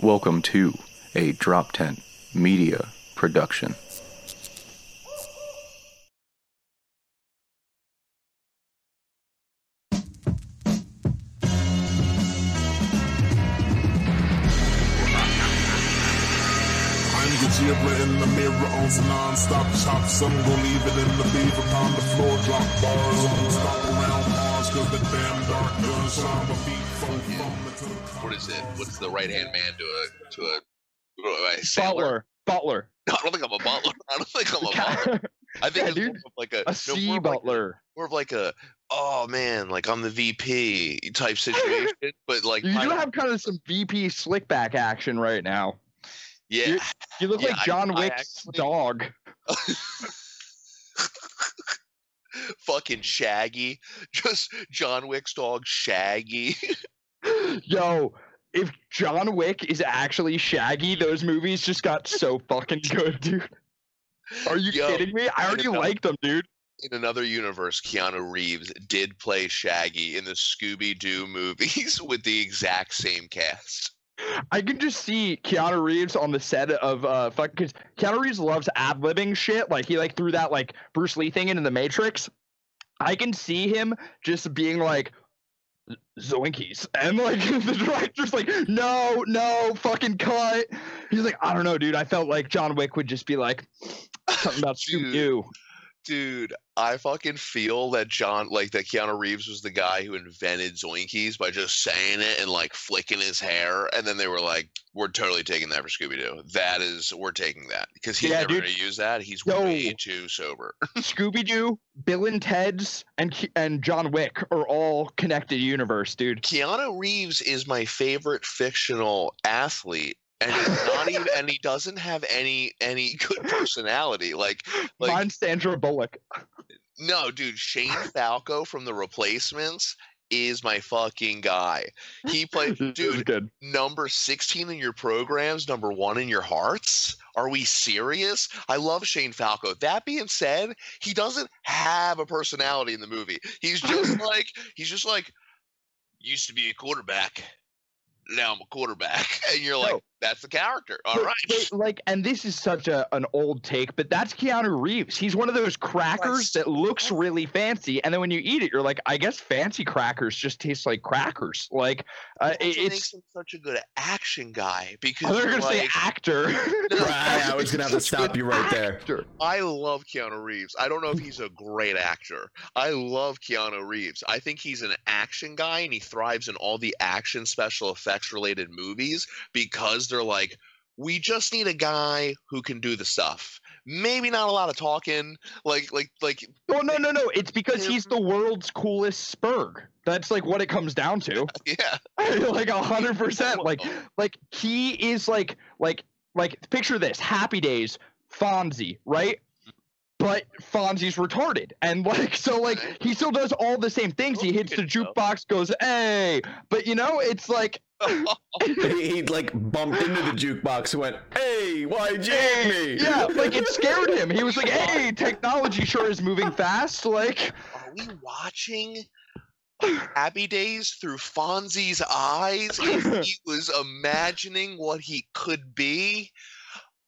Welcome to a Drop Tent Media Production. Gajibra in the mirror on some non-stop chops. I'm gonna leave it in the beef upon the floor. Drop bars on stop around what is it? What's the right hand man to a to a, a sailor? Butler. Butler. No, I don't think I'm a butler. I don't think I'm a butler. I think Yeah, it's dude. more of like a, a no, sea more of like a- butler. more of like a oh man, like I'm the VP type situation. but like You do have kind of some VP slickback action right now. yeah, you- You look Yeah, like John I Wick's actually- dog. Fucking Shaggy, just John Wick's dog Shaggy. Yo, if John Wick is actually Shaggy, those movies just got so fucking good, dude. Are you Yo, kidding me? I already another- liked them, dude. in another universe, Keanu Reeves did play Shaggy in the Scooby Doo movies with the exact same cast. I can just see Keanu Reeves on the set of uh fuck because Keanu Reeves loves ad libbing shit. Like he like threw that like Bruce Lee thing into the Matrix. I can see him just being like Zoinkies. And like the director's like, no, no, fucking cut. He's like, I don't know, dude. I felt like John Wick would just be like something about. Scooby Doo. Dude, I fucking feel that John, like that Keanu Reeves was the guy who invented Zoinkies by just saying it and like flicking his hair, and then they were like, "We're totally taking that for Scooby Doo. That is, we're taking that because he's Yeah, never dude. gonna use that. He's Yo. way too sober." Scooby Doo, Bill and Ted's, and Ke- and John Wick are all connected universe, dude. Keanu Reeves is my favorite fictional athlete. And he's not even, and he doesn't have any any good personality. Like, like Mine's Sandra Bullock. No, dude, Shane Falco from The Replacements is my fucking guy. He played, dude, number 16 in your programs, number one in your hearts. Are we serious? I love Shane Falco. That being said, he doesn't have a personality in the movie. He's just like, he's just like, used to be a quarterback. Now I'm a quarterback. And you're like, No. that's the character. All But- right. but, like, and this is such a an old take, but that's Keanu Reeves. He's one of those crackers that looks really fancy, and then when you eat it, you're like, I guess fancy crackers just taste like crackers. Like, uh, it- what makes it's. him such a good action guy because was you're gonna say like, actor. Right, I was gonna have to stop you right there. Actor. I love Keanu Reeves. I don't know if he's a great actor. I love Keanu Reeves. I think he's an action guy and he thrives in all the action special effects related movies because they're like, we just need a guy who can do the stuff. Maybe not a lot of talking. Like, like, like, Oh no no no! It's because he's the world's coolest Spurg. That's like what it comes down to. yeah. like a hundred percent. Like like he is like like like picture this happy days fonzie right but fonzie's retarded. And like so like he still does all the same things. Oh, he Oh, hits the jukebox goes hey. But you know it's like he, he like bumped into the jukebox and went, "Hey, why jam me?" yeah like it scared him. He was like hey technology sure is moving fast. Like Are we watching Happy Days through Fonzie's eyes? He was imagining what he could be.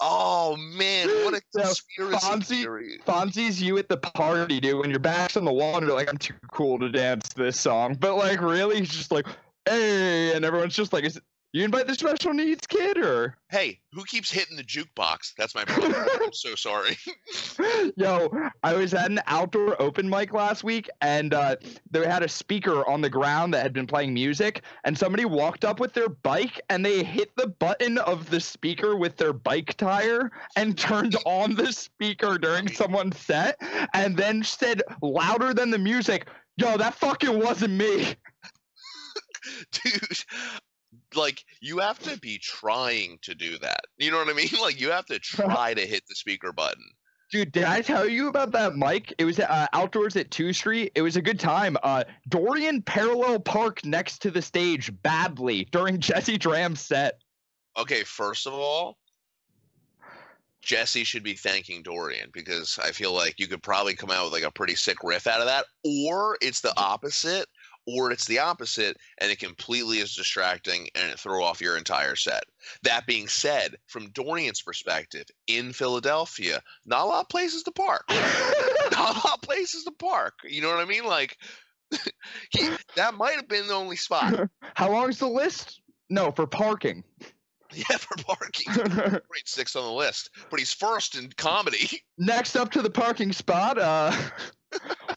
Oh man, what a So, conspiracy Fonzie- theory! Fonzie's you at the party, dude. When your back's on the wall and you're like, I'm too cool to dance this song. But like, really, he's just like, hey, and everyone's just like, is you invite the special needs kid or? Hey, who keeps hitting the jukebox? That's my problem. I'm so sorry. Yo, I was at an outdoor open mic last week, and uh, they had a speaker on the ground that had been playing music, and somebody walked up with their bike, and they hit the button of the speaker with their bike tire, and turned on the speaker during someone's set, and then said louder than the music, "Yo, that fucking wasn't me." Dude, like you have to be trying to do that. You know what I mean? Like you have to try to hit the speaker button. Dude, did I tell you about that mic? It was uh, outdoors at 2 Street. It was a good time. Uh, Dorian parallel park next to the stage badly during Jesse Dram's set. Okay, first of all, Jesse should be thanking Dorian because I feel like you could probably come out with like a pretty sick riff out of that. Or it's the opposite. Or it's the opposite and it completely is distracting and it throw off your entire set. That being said, from Dorian's perspective, in Philadelphia, not a lot of places to park. not a lot of places to park. You know what I mean? Like he, that might have been the only spot. How long's the list? No, for parking. Yeah, for parking. Great six on the list, but he's first in comedy. Next up to the parking spot, uh,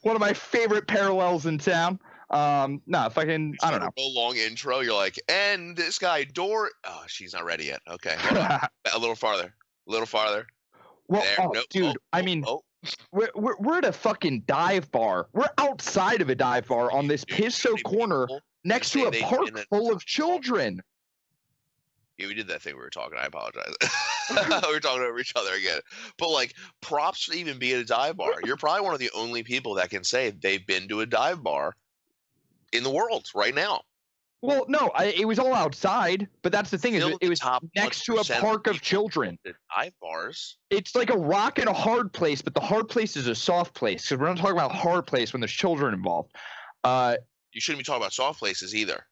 one of my favorite parallels in town. Um, no, fucking, I don't know. A long intro. You're like, and this guy Dor. Oh, she's not ready yet. Okay, a little farther. A little farther. well, oh, Nope. dude, Oh, I oh, mean, oh. we're, we're we're at a fucking dive bar. We're outside of a dive bar on this Dude, piss so so corner next to a park full of children. Yeah, we did that thing we were talking. I apologize. we were talking over each other again. But like, props to even be at a dive bar. You're probably one of the only people that can say they've been to a dive bar in the world right now. Well, no, I, it was all outside, but that's the thing is, it, it was next to a park of children. Dive bars. It's like a rock and a hard place, but the hard place is a soft place because we're not talking about hard place when there's children involved. Uh, You shouldn't be talking about soft places either.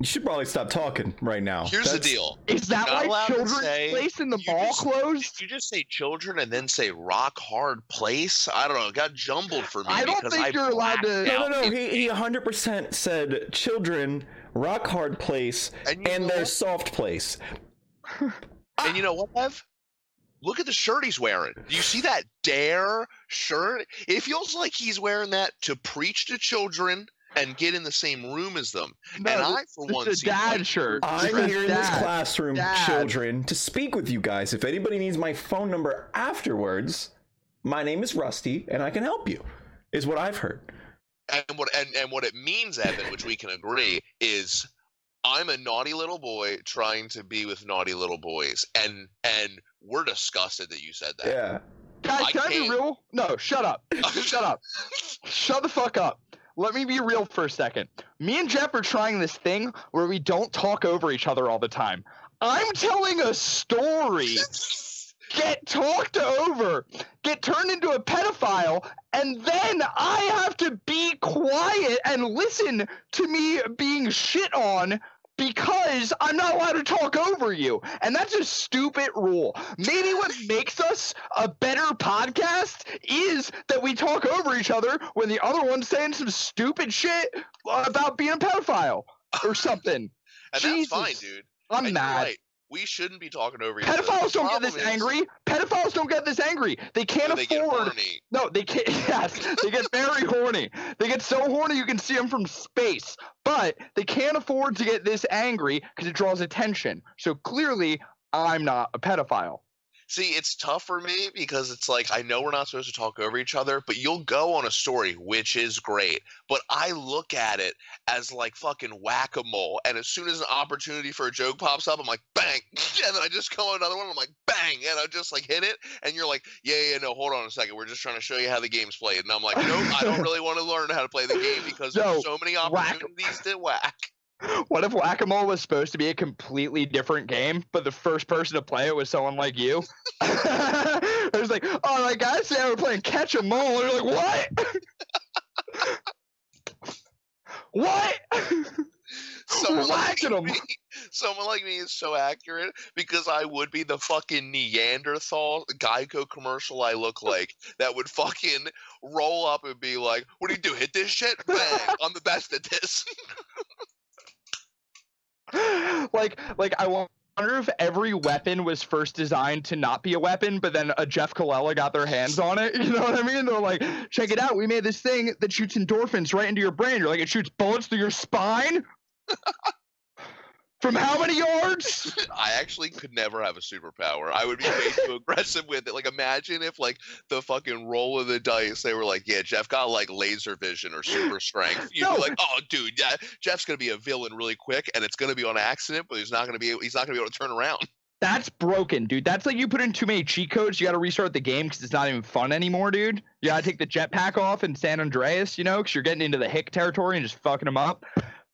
You should probably stop talking right now. Here's That's- the deal. is that Not why allowed to children's say- place in the you mall just- closed? Did you just say children and then say rock hard place? I don't know. It got jumbled for me. Because I don't because think I you're allowed to- blacked No, no, out. no. He, he 100% said children, rock hard place, And and their soft place. And you know what, Ev? Look at the shirt he's wearing. Do you see that dare shirt? It feels like he's wearing that to preach to children and get in the same room as them. No, and I, for this one, is a dad like- shirt. I'm says here in this classroom, Dad. children, to speak with you guys. If anybody needs my phone number afterwards, my name is Rusty, and I can help you. Is what I've heard. and what and, and what it means, Evan, which we can agree, is I'm a naughty little boy trying to be with naughty little boys, and and we're disgusted that you said that. Yeah. Guys, I can I be real? No, shut up. shut up. Shut the fuck up. Let me be real for a second. Me and Jeff are trying this thing where we don't talk over each other all the time. I'm telling a story, get talked over, get turned into a pedophile, and then I have to be quiet and listen to me being shit on because I'm not allowed to talk over you. And that's a stupid rule. Maybe what makes us a better podcast is that we talk over each other when the other one's saying some stupid shit about being a pedophile or something. and that's fine, dude. I'm mad. right. We shouldn't be talking over each other. Pedophiles don't get this is, angry. Pedophiles don't get this angry. They can't they afford. horny. No, they can't. Yes, they get very horny. They get so horny you can see them from space. But they can't afford to get this angry because it draws attention. So clearly, I'm not a pedophile. See, it's tough for me because it's like I know we're not supposed to talk over each other, but you'll go on a story, which is great. But I look at it as like fucking whack a mole, and as soon as an opportunity for a joke pops up, I'm like bang, and then I just go on another one, I'm like bang, and I just like hit it, and you're like, yeah, yeah, no, hold on a second, we're just trying to show you how the game's played, and I'm like, nope, I don't really want to learn how to play the game because No, there's so many whack- opportunities to whack. What if whack a mole was supposed to be a completely different game, but the first person to play it was someone like you? it was like, oh, like guys say we're playing catch a mole. And you're like, what? what? Someone like me, someone like me is so accurate because I would be the fucking Neanderthal Geico commercial I look like that would fucking roll up and be like, "What do you do? Hit this shit? Bang! I'm the best at this." like, like I wonder if every weapon was first designed to not be a weapon, but then a Jeff Colella got their hands on it. You know what I mean? They're like, check it out. We made this thing that shoots endorphins right into your brain. You're like, it shoots bullets through your spine. From how many yards? I actually could never have a superpower. I would be way too aggressive with it. Like, imagine if like the fucking roll of the dice, they were like, "Yeah, Jeff got like laser vision or super strength." You'd No. be like, "Oh, dude, yeah, Jeff's gonna be a villain really quick, and it's gonna be on accident, but he's not gonna be he's not gonna be able to turn around." That's broken, dude. That's like you put in too many cheat codes. You got to restart the game because it's not even fun anymore, dude. You got to take the jetpack off in San Andreas, you know, because you're getting into the hick territory and just fucking them up.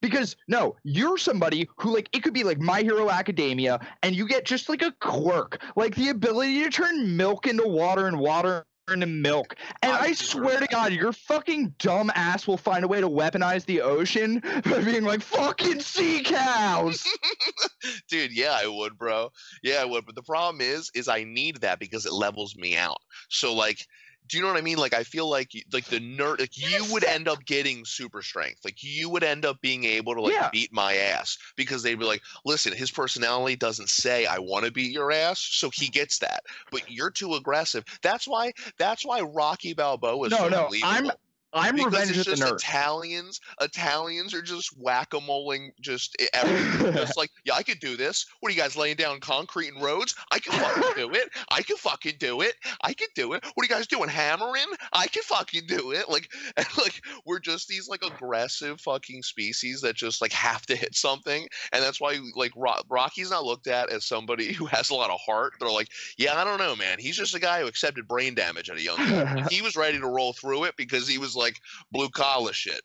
Because no, you're somebody who like it could be like My Hero Academia, and you get just like a quirk, like the ability to turn milk into water and water into milk. And I I, swear to. God, your fucking dumb ass will find a way to weaponize the ocean by being like, fucking sea cows. Dude, yeah, I would, bro. Yeah, I would. But the problem is, is I need that because it levels me out. So like, do you know what I mean? Like, I feel like like the nerd, like you would end up getting super strength. Like you would end up being able to like Yeah. beat my ass because they'd be like, listen, his personality doesn't say I want to beat your ass, so he gets that. But you're too aggressive. That's why. That's why Rocky Balboa is No, no, I'm-. I'm because revenge it's just. Italians. Italians are just whack-a-moling just everything. just like, yeah, I could do this. What are you guys laying down concrete and roads? I can fucking do it. I can fucking do it. I can do it. What are you guys doing? Hammering? I can fucking do it. Like, like we're just these like aggressive fucking species that just like have to hit something, and that's why like Ro- Rocky's not looked at as somebody who has a lot of heart. They're like, yeah, I don't know, man. He's just a guy who accepted brain damage at a young age. he was ready to roll through it because he was like blue collar shit.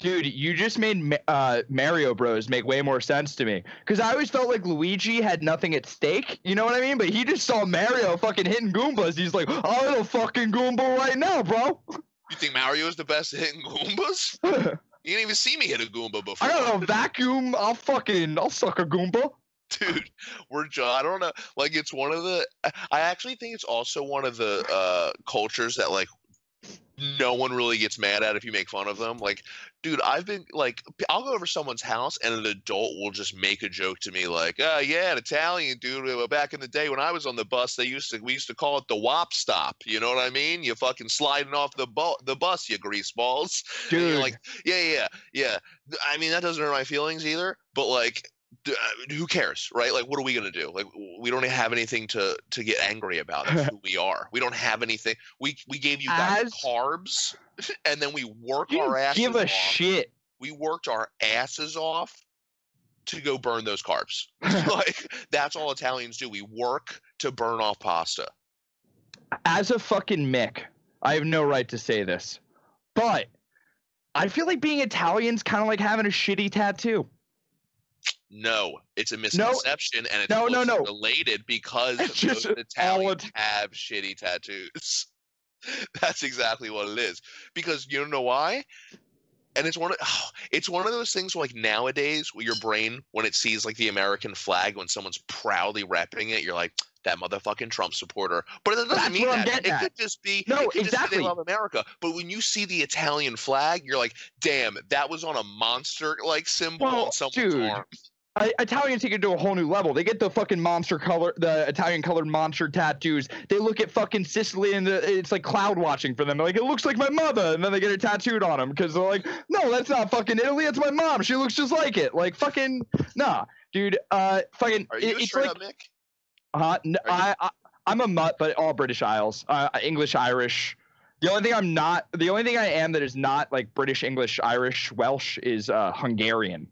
Dude, you just made uh, Mario Bros make way more sense to me. Because I always felt like Luigi had nothing at stake. You know what I mean? But he just saw Mario fucking hitting Goombas. He's like, I'll hit a fucking Goomba right now, bro. You think Mario is the best at hitting Goombas? You didn't even see me hit a Goomba before. I got a vacuum. I'll fucking, I'll suck a Goomba. dude we're ju- i don't know like it's one of the I- i actually think it's also one of the uh cultures that like no one really gets mad at if you make fun of them. Like dude i've been like I'll go over someone's house and an adult will just make a joke to me like uh yeah an italian dude back in the day when i was on the bus they used to we used to call it the wop stop. You know what i mean? You fucking sliding off the bu- the bus you grease balls And you're Dude. like yeah yeah yeah. I mean that doesn't hurt my feelings either but like Uh, who cares right? Like what are we going to do? Like we don't have anything to to get angry about. That's who we are. We don't have anything. We we gave you guys As- carbs and then we work our asses give a off. shit. we worked our asses off to go burn those carbs. Like that's all italians do. We work to burn off pasta. As a fucking Mick, I have no right to say this. But I feel like being Italian's kind of like having a shitty tattoo. No it's a misconception and it's no, no, no. related because It's just most italians it- have shitty tattoos. That's exactly what it is. Because you don't know why? And it's one of it's one of those things where, like nowadays where your brain when it sees like the american flag when someone's proudly repping it you're like that motherfucking trump supporter but it doesn't mean that it at. could just be No, it could just be exactly. they love america but when you see the italian flag you're like damn that was on a monster like symbol Well, on someone's dude, arm I, Italians take it to a whole new level. They get the fucking monster color, the Italian colored monster tattoos. They look at fucking Sicily and the, it's like cloud watching for them. They're like, it looks like my mother, and then they get it tattooed on them because they're like, no, that's not fucking Italy. It's my mom. She looks just like it. Like fucking nah, dude. Uh, fucking. are you a it's straight like up mick Uh, no, I, I I'm a mutt, but all British Isles, uh, English, Irish. The only thing I'm not, the only thing I am that is not like British, English, Irish, Welsh is uh, Hungarian.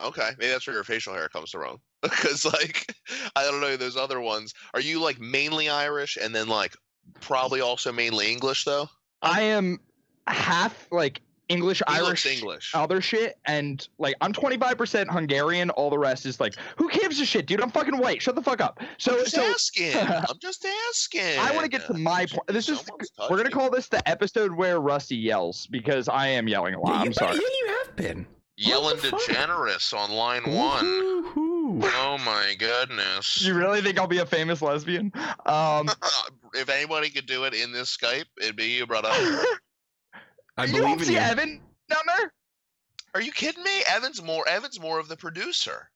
Okay, maybe that's where your facial hair comes from. Because like, I don't know those other ones. Are you like mainly Irish and then like probably also mainly English though? I am half like English, He Irish, English. other shit, and like I'm 25% Hungarian. All the rest is like, who gives a shit, dude? I'm fucking white. Shut the fuck up. So, I'm just so asking. I'm just asking. I want to get to my point. This is we're gonna call this the episode where Rusty yells because I am yelling a lot. Yeah, I'm you, sorry. Yeah, you have been. Yelling What the? DeGeneres on line one. Woohoo. Oh my goodness. You really think I'll be a famous lesbian? Um, if anybody could do it in this Skype, it'd be you, brother. I you don't believe in see you. Evan down there? Are you kidding me? Evan's more. Evan's more of the producer.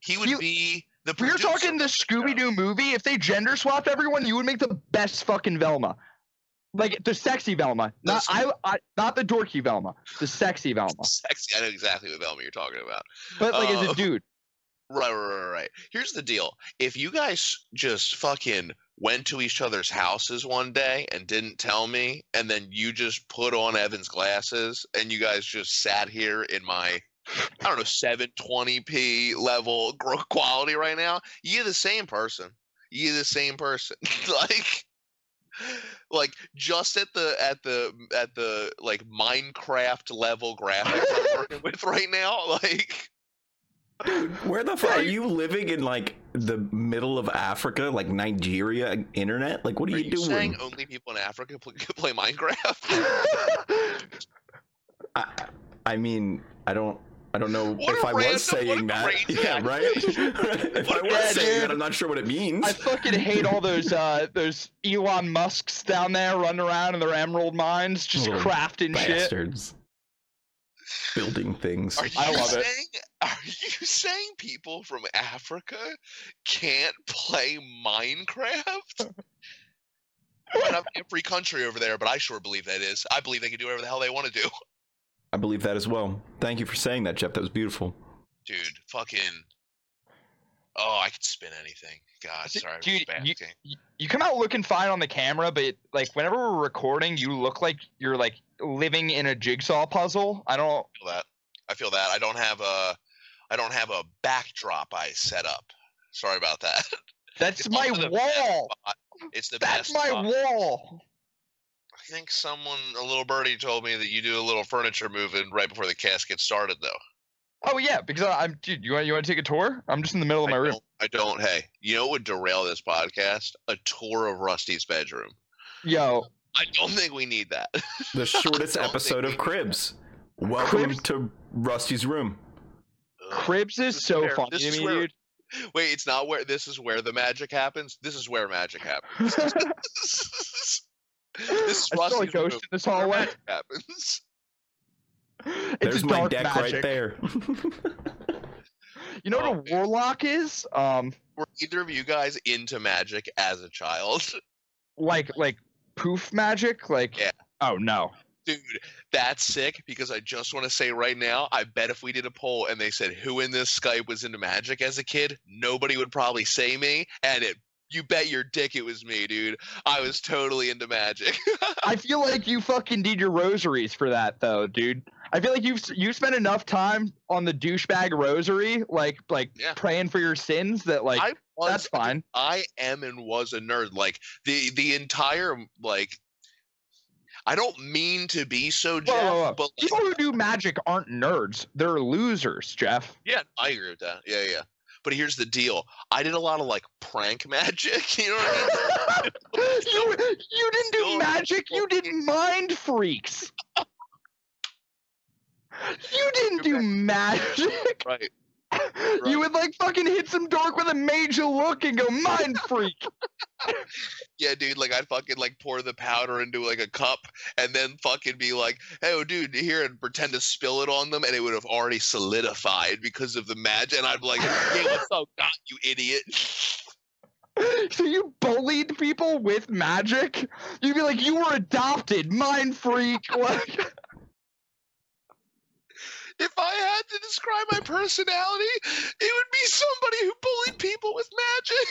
He would You- be the. If we were producer talking the. Scooby Doo movie, if they gender swapped everyone, you would make the best fucking Velma. Like the sexy Velma, not I, I, not the dorky Velma, the sexy Velma. Sexy. I know exactly what Velma you're talking about. But like as Oh. a uh, dude, Right, right, right, right. Here's the deal. If you guys just fucking went to each other's houses one day and didn't tell me, and then you just put on Evan's glasses and you guys just sat here in my, I don't know, 720p level quality right now, you're the same person. You're the same person. like, like just at the at the at the like Minecraft level graphics I'm working with right now, like Dude, where the fuck are you living in like the middle of Africa, like Nigeria internet? Like what are, Are you, you doing? saying only people in Africa pl- can play Minecraft? I, I mean, I don't I don't know What if I random- was saying that. Yeah, right? if I was Yeah, saying dude. that, I'm not sure what it means. I fucking hate all those uh those Elon Musks down there running around in their emerald mines, just Little crafting shit. Bastards. Building things. Are you I love it. Saying are you saying people from Africa can't play Minecraft? I mean, I'm in a free country over there, but I sure believe that is. I believe they can do whatever the hell they want to do. I believe that as well. Thank you for saying that, Jeff. That was beautiful. Dude, fucking Oh, I could spin anything. God, sorry. Dude, you- You, you come out looking fine on the camera, but like whenever we're recording, you look like you're like living in a jigsaw puzzle. I don't. feel that. I feel that. I don't have a I don't have a backdrop I set up. Sorry about that. That's It's my also the best wall. It's the That's best my spot. wall. I think someone, a little birdie, told me that you do a little furniture moving right before the cast gets started, though. Oh yeah, because I- I'm dude. You want you want to take a tour? I'm just in the middle of I my room. I don't. Hey, you know what would derail this podcast? A tour of Rusty's bedroom. Yo, I don't think we need that. The shortest episode of Cribs. Welcome Cribs? to Rusty's room. Cribs is This so where- funny this to is me, where- dude. Wait, it's not where. This is where the magic happens. This is where magic happens. this is I saw a ghost in this Where hallway. magic happens. It's There's a my deck magic. right there. You know Oh, what a dude. warlock is? Um, Were either of you guys into magic as a child? like like poof magic. Like Yeah. oh no. Dude, that's sick because I just want to say right now, I bet if we did a poll and they said who in this Skype was into magic as a kid, nobody would probably say me. And it you bet your dick it was me, dude. I was totally into magic. I feel like you fucking did your rosaries for that though, dude. I feel like you've you spent enough time on the douchebag rosary, like like Yeah. praying for your sins that like was that's fine. I am and was a nerd. Like the the entire like I don't mean to be so Jeff, Whoa, whoa, whoa. but like, People who do magic aren't nerds. They're losers, Jeff. yeah, I agree with that. Yeah, yeah. But here's the deal. I did a lot of like prank magic, you know what I mean? you you didn't do magic. You did mind freaks. You didn't do magic. right. You would like fucking hit some dork with a major look and go mind freak. Yeah, dude, like I'd fucking like pour the powder into like a cup and then fucking be like, hey, oh, dude, here and pretend to spill it on them and it would have already solidified because of the magic. And I'd be like, hey, what's up, God, you idiot? So you bullied people with magic? You'd be like, you were adopted, mind freak. Like, If I had to describe my personality, it would be somebody who bullied people with magic.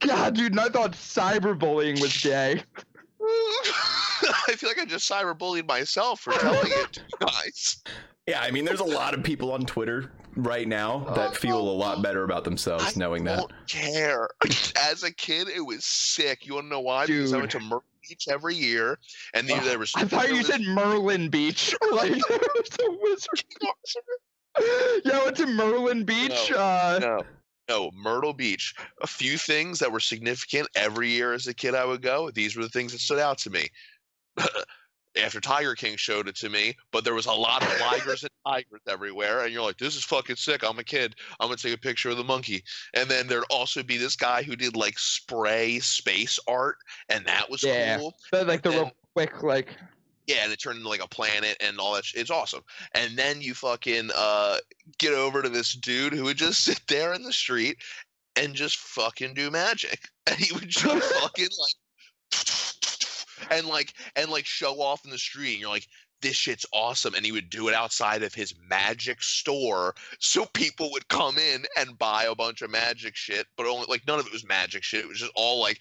God, dude, I thought cyberbullying was gay. I feel like I just cyberbullied myself for telling it to you guys. yeah, I mean, there's a lot of people on Twitter right now that feel a lot better about themselves I knowing that. I don't care. As a kid, it was sick. You want to know why? Because I went to Myrtle Beach every year, and then there was. I thought you there said Merlin Beach. Like, there was a wizard. Yeah, I went to Merlin Beach. No, uh, no, no, Myrtle Beach. A few things that were significant every year as a kid I would go. These were the things that stood out to me. After Tiger King showed it to me, but there was a lot of ligers and tigers everywhere, and you're like, "This is fucking sick." I'm a kid. I'm gonna take a picture of the monkey, and then there'd also be this guy who did like spray space art, and that was Yeah. cool. but, like the real quick, like Yeah, and it turned into like a planet and all that. Sh- it's awesome. And then you fucking uh, get over to this dude who would just sit there in the street and just fucking do magic, and he would just fucking like and like and like show off in the street, and you're like. This shit's awesome, and he would do it outside of his magic store, so people would come in and buy a bunch of magic shit. But only like none of it was magic shit; it was just all like,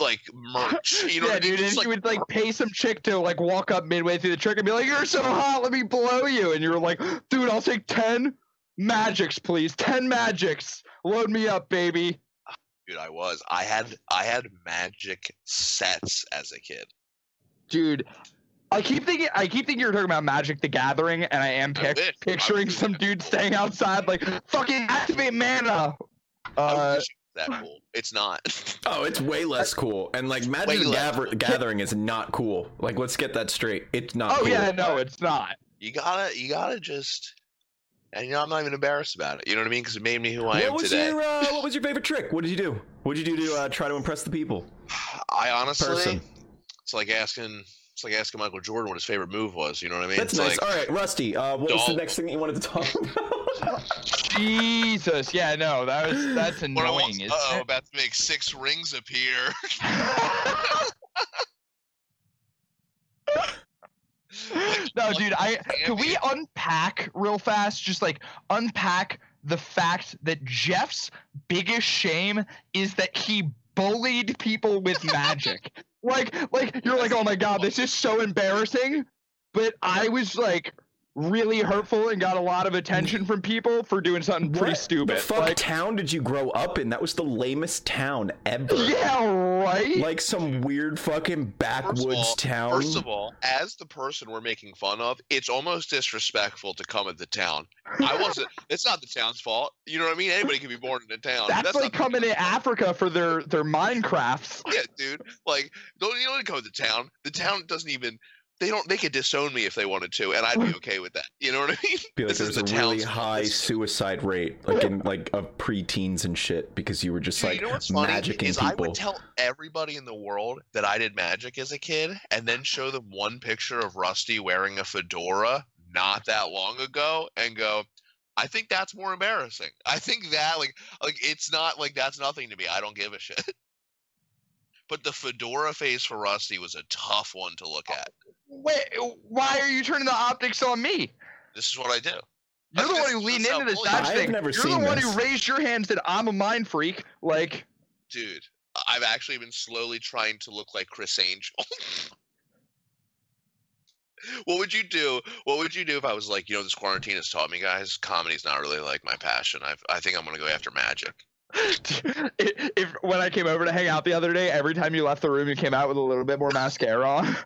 like merch. You know yeah, what I mean? dude, Just, and you would like pay some chick to like walk up midway through the trick and be like, "You're so hot, let me blow you," and you were like, "Dude, I'll take ten magics, please, ten magics, load me up, baby." Dude i was i had i had magic sets as a kid Dude, I keep thinking I keep thinking you're talking about Magic the Gathering, and I am pic- I picturing wish. some dude staying outside like fucking activate mana. Uh, wish it was that cool. It's not. Oh, it's way less cool. And like Magic the less. Gather- Gathering is not cool. Like let's get that straight. It's not oh cool. yeah, no, it's not. you gotta, you gotta just. And you know, I'm not even embarrassed about it. You know what I mean? Because it made me who I What am was today. your uh, what was your favorite trick? What did you do? What did you do to uh, try to impress the people? I honestly, Person. it's like asking, it's like asking Michael Jordan what his favorite move was. You know what I mean? That's it's nice. Like, All right, Rusty. Uh, what was the next thing that you wanted to talk about? Jesus, yeah, no, that was that's annoying. isn't uh-oh, it? about to make six rings appear. no, dude, I can we unpack real fast? Just like unpack the fact that Jeff's biggest shame is that he bullied people with magic. like, like you're like, oh my god, this is so embarrassing. But I was like really hurtful and got a lot of attention from people for doing something pretty stupid. What stupid. The fuck like, town did you grow up in? That was the lamest town ever. yeah, right. Like some weird fucking backwoods First all- town. First of all, as the person we're making fun of, it's almost disrespectful to come at the town. I wasn't. it's not the town's fault. You know what I mean? Anybody can be born in a town. That's, not like coming to. Africa for their their Minecrafts. Yeah, dude. Like, don't you don't come to the town. The town doesn't even. They don't. They could disown me if they wanted to, and I'd be okay with that. You know what I mean? Be like this is there's a the really high This- suicide rate, like in like of preteens and shit, because you were just Dude, like you know what's funny magicking is I people. would tell everybody in the world that I did magic as a kid, and then show them one picture of Rusty wearing a fedora not that long ago, and go, "I think that's more embarrassing. I think that like like it's not like that's nothing to me. I don't give a shit." But the fedora face for Rusty was a tough one to look at. Wait, why are you turning the optics on me? This is what I do. You're the one who leaned into this bullying- Dodge I've thing. never You're seen the one this. who raised your hand and said, I'm a mind freak. Like, Dude, I've actually been slowly trying to look like Criss Angel. what would you do? What would you do if I was like, you know, this quarantine has taught me, guys, comedy's not really like my passion. I I think I'm gonna go after magic. If, if when I came over to hang out the other day, every time you left the room, you came out with a little bit more mascara on.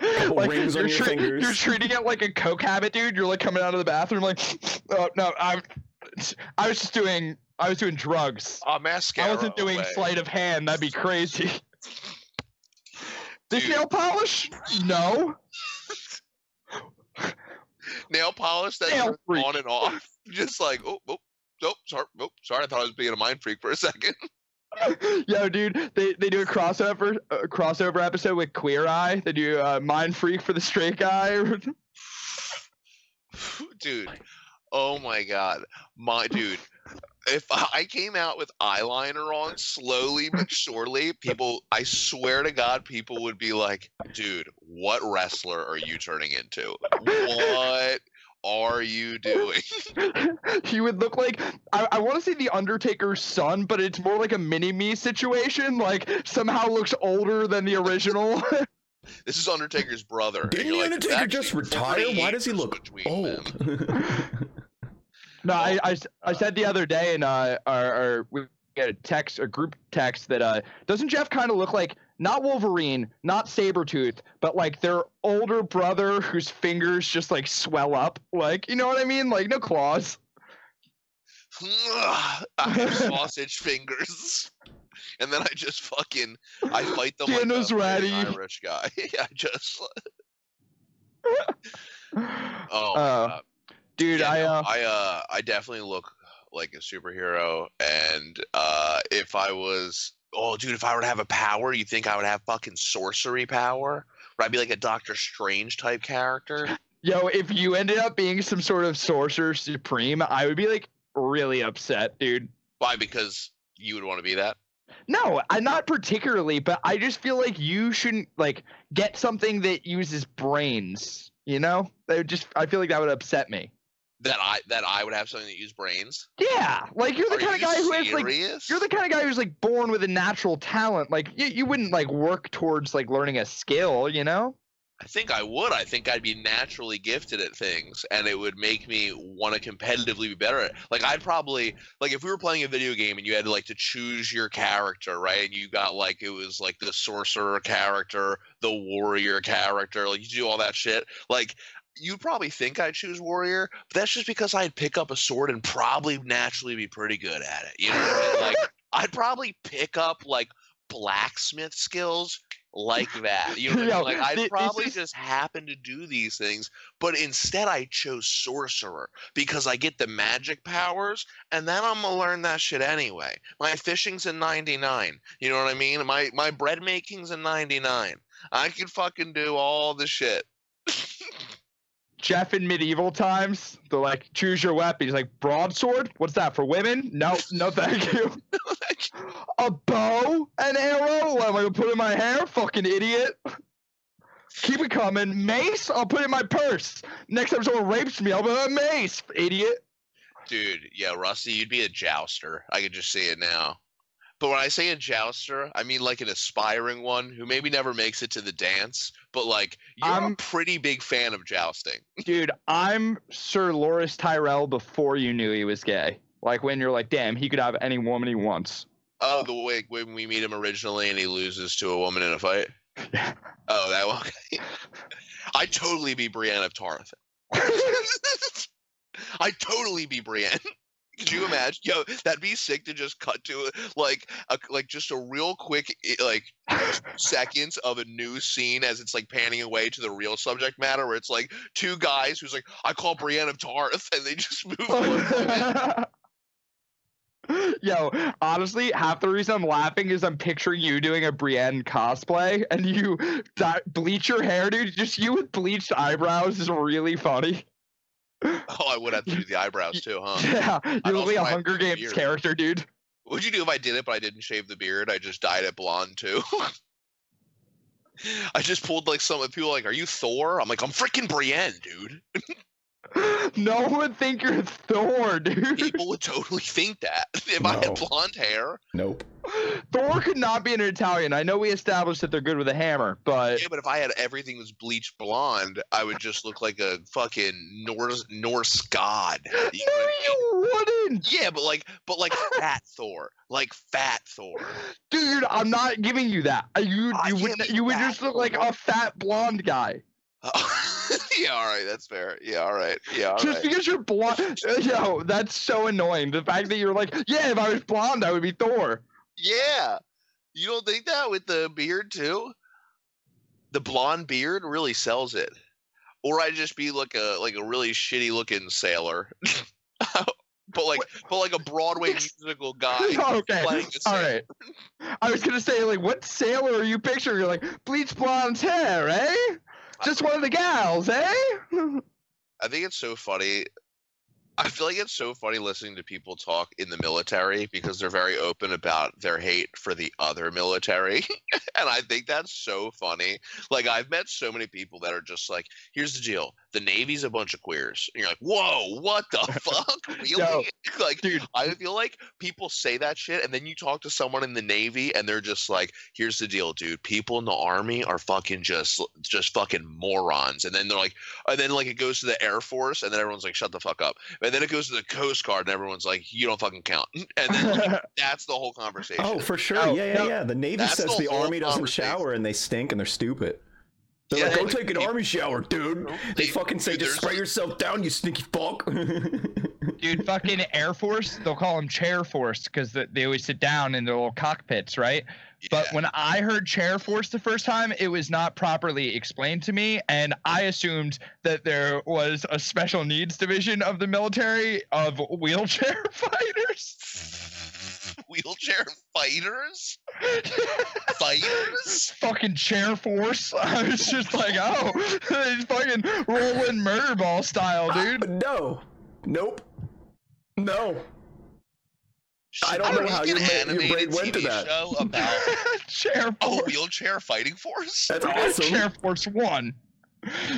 Couple rings on you're your tre- fingers. You're treating it like a coke habit, dude. You're like coming out of the bathroom, like, oh no, I'm. I was just doing. I was doing drugs. Oh, mascara. I wasn't doing away. sleight of hand. That'd be crazy. This Dude. nail polish? No. nail polish that Nail turns on and off. Just like, oh, oh, oh, sorry, oh, sorry. I thought I was being a mind freak for a second. Yo, dude, they, they do a crossover a crossover episode with Queer Eye. They do uh, Mind Freak for the straight guy. dude oh my god my dude if i came out with eyeliner on slowly but surely people i swear to god people would be like dude what wrestler are you turning into what are you doing he would look like I, I want to say the Undertaker's son, but it's more like a mini me situation. Like somehow looks older than the original. this is undertaker's brother Didn't you're the like, "There's Undertaker just actually retire? Why does he look between them." old? no, I, said the other day and uh, our, our we get a text, a group text that uh, doesn't Jeff kind of look like not Wolverine, not Sabretooth, but like their older brother whose fingers just like swell up, like you know what I mean, like no claws. I have sausage fingers. And then I just fucking I fight them like Dinner's fucking ready. Irish guy. I just oh Uh. Dude, Yeah, I no, uh, I uh I definitely look like a superhero and uh if I was oh dude if I were to have a power you think I would have fucking sorcery power? Would I be like a Doctor Strange type character? Yo, if you ended up being some sort of sorcerer supreme, I would be like really upset, dude. Why? Because you would want to be that? No, I'm not particularly, but I just feel like you shouldn't like get something that uses brains. You know, that would just I feel like that would upset me. That I that I would have something that used brains? Yeah, like you're the Are kind of guy who has like you're the kind of guy who's like born with a natural talent. Like you, you wouldn't like work towards like learning a skill. You know? I think I would. I think I'd be naturally gifted at things, and it would make me want to competitively be better at. It. Like I'd probably like if we were playing a video game and you had to like to choose your character, right? And you got like it was like the sorcerer character, the warrior character, like you do all that shit. Like you'd probably think I'd choose warrior, but that's just because I'd pick up a sword and probably naturally be pretty good at it. You know, what I mean? like I'd probably pick up like blacksmith skills like that. You know, what I mean? Like I'd probably just happen to do these things, but instead I chose sorcerer because I get the magic powers, and then I'm gonna learn that shit anyway. My fishing's in '99. You know what I mean? My my bread making's in '99. I can fucking do all the shit. Jeff in medieval times, they're like, choose your weapon. He's like, broadsword? What's that for women? No, no, thank you. a bow and arrow? What am I gonna put in my hair? Fucking idiot. Keep it coming. Mace? I'll put it in my purse. Next time someone rapes me, I'll be like, mace, idiot. Dude, yeah, Rusty, you'd be a jouster. I could just see it now. But when I say a jouster, I mean like an aspiring one who maybe never makes it to the dance, but like you're a I'm- pretty big fan of jousting. Dude, I'm Sir Loras Tyrell before you knew he was gay. Like when you're like, damn, he could have any woman he wants. Oh, the way when we meet him originally and he loses to a woman in a fight. Oh, that one. I'd totally be Brienne of Tarth. I'd totally be Brienne. Could you imagine? Yo, that'd be sick to just cut to like a like just a real quick like seconds of a new scene as it's like panning away to the real subject matter where it's like two guys who's like I call Brienne of Tarth and they just move. Yo, honestly, half the reason I'm laughing is I'm picturing you doing a Brienne cosplay and you di- bleach your hair, dude. Just you with bleached eyebrows is really funny. Oh, I would have to do the eyebrows too, huh? Yeah, you also like a Hunger Games beard. character, dude. What'd you do if I did it, but I didn't shave the beard? I just dyed it blonde too. I just pulled like some people are like, "Are you Thor?" I'm like, "I'm freaking Brienne, dude." No one would think you're Thor, dude. People would totally think that if I had blonde hair. Nope. Thor could not be an Italian. I know we established that they're good with a hammer, but Yeah, but if I had everything was bleached blonde, I would just look like a fucking Norse Norse god. You no, I mean? you wouldn't, Yeah, but like, but like fat Thor, like fat Thor. dude. I'm not giving you that. You I you would you would just look like a fat blonde guy. yeah, all right, that's fair. Yeah, all right. Yeah, all just right. because you're blonde, yo, that's so annoying. The fact that you're like, yeah, if I was blonde, I would be Thor. Yeah. You don't think that with the beard too? The blonde beard really sells it. Or I'd just be like a like a really shitty looking sailor. but like but like a Broadway musical guy. okay, all right. I was gonna say, like, what sailor are you picturing? You're like bleach blonde hair, eh? Just one of the gals, eh? I think it's so funny. I feel like it's so funny listening to people talk in the military because they're very open about their hate for the other military. and I think that's so funny. Like, I've met so many people that are just like, here's the deal the Navy's a bunch of queers. And you're like, whoa, what the fuck? Really? like, Dude, I feel like people say that shit, and then you talk to someone in the Navy, and they're just like, "Here's the deal, dude. People in the Army are fucking just, just fucking morons." And then they're like, and then like it goes to the Air Force, and then everyone's like, "Shut the fuck up." And then it goes to the Coast Guard, and everyone's like, "You don't fucking count." And then like, that's the whole oh, conversation. Oh, for sure. No, yeah, yeah, no. yeah. The Navy says the the, Army doesn't shower and they stink and they're stupid. They're Yeah, like, go take an you- army shower, dude. Oh, they They- fucking say, dude, just spray yourself down, you stinky fuck. dude, fucking Air Force, they'll call them Chair Force because they always sit down in their little cockpits, right? But when I heard Chair Force the first time, it was not properly explained to me, and I assumed that there was a special needs division of the military of wheelchair fighters. wheelchair fighters, fighters. fucking Chair Force. I was just like, oh, it's fucking rolling murder ball style, ah, dude. no. Nope. No. I don't Should know how make your an ma- your brain animated went to TV that. show about Chair a Force. wheelchair fighting force. That's awesome. Chair Force One.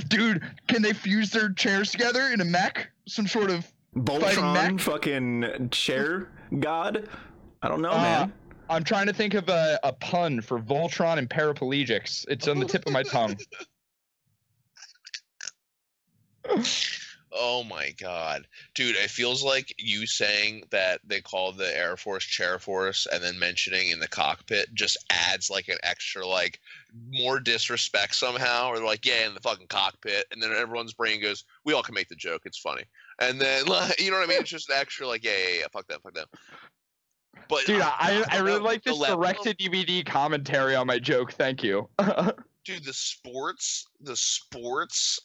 Dude, can they fuse their chairs together in a mech? Some sort of. Voltron, mech? fucking chair god. I don't know, Uh, man. I'm trying to think of a, a pun for Voltron and paraplegics. It's on the tip of my tongue. Oh my god, dude! It feels like you saying that they call the Air Force Chair Force, and then mentioning in the cockpit just adds like an extra like more disrespect somehow. Or they're like, yeah, in the fucking cockpit, and then everyone's brain goes, we all can make the joke. It's funny, and then like, you know what I mean? It's just an extra like, yeah, yeah, yeah, fuck that, fuck that. But Dude, I, I don't really like this level direct to DVD commentary on my joke. Thank you. dude the sports the sports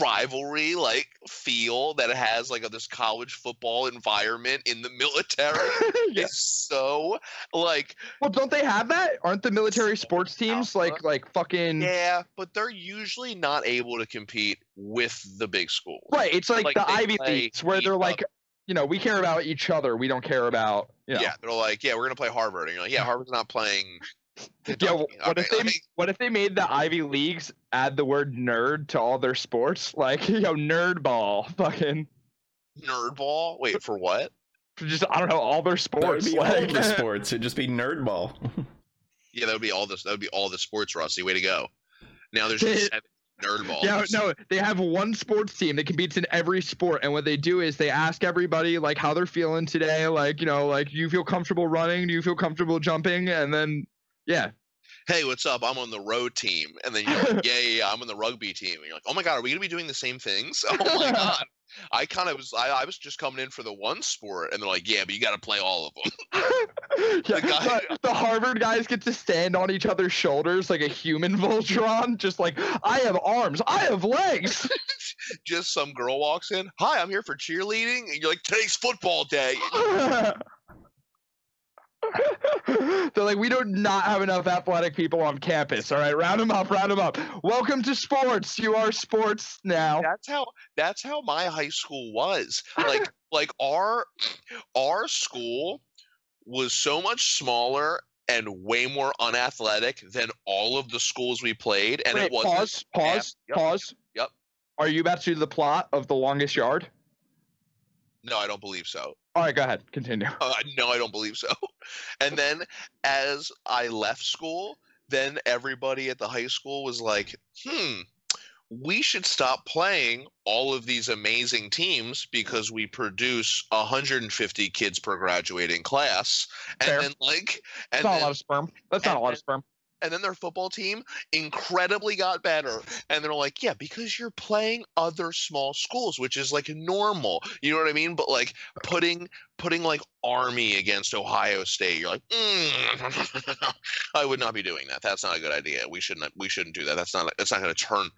rivalry like feel that it has like of this college football environment in the military Yeah. is so like Well, don't they have that? Aren't the military sports teams like like fucking yeah but they're usually not able to compete with the big schools right? It's like, Like, the Ivy Leagues where they're like. You know, we care about each other. We don't care about you know. yeah they're like yeah we're gonna play harvard and you're like yeah harvard's not playing Yeah, Kentucky. wh- what if they like, what if they made the Ivy Leagues add the word nerd to all their sports? Like, you know, nerd ball, fucking nerd ball wait for what just I don't know all their sports. be all like- of the sports. It'd just be nerd ball. yeah that would be all this that would be all the sports Rossi. way to go now there's just seven nerd balls. Yeah, no, they have one sports team that competes in every sport, and what they do is they ask everybody like how they're feeling today, like you know, like you feel comfortable running, do you feel comfortable jumping, and then yeah, hey, what's up? I'm on the road team. And then you're like, yeah, yeah, yeah, I'm on the rugby team. And you're like, oh my God, are we going to be doing the same things? Oh my God. I kind of was, I, I was just coming in for the one sport. And they're like, yeah, but you got to play all of them. yeah. guy- the, the Harvard guys get to stand on each other's shoulders like a human Voltron, just like I have arms, I have legs. just some girl walks in. Hi, I'm here for cheerleading. And you're like, today's football day. They're like, we do not have enough athletic people on campus. All right, round them up, round them up. Welcome to sports. You are sports now. That's how, that's how my high school was. Like, like our, our school was so much smaller and way more unathletic than all of the schools we played. And Wait, it wasn't pause, pause, Yep, pause. yep. Are you about to do the plot of the longest yard? No, I don't believe so. All right, go ahead. Continue. Uh, no, I don't believe so. And then as I left school, then everybody at the high school was like, hmm, we should stop playing all of these amazing teams because we produce 150 kids per graduating class. And Fair. then, like, and That's not a lot of sperm. That's not a lot then- of sperm. And then their football team incredibly got better. And they're like yeah because you're playing other small schools which is like normal. You know what i mean? But like putting putting like army against ohio state you're like mm, i would not be doing that. That's not a good idea. We shouldn't we shouldn't do that. That's not that's not going to turn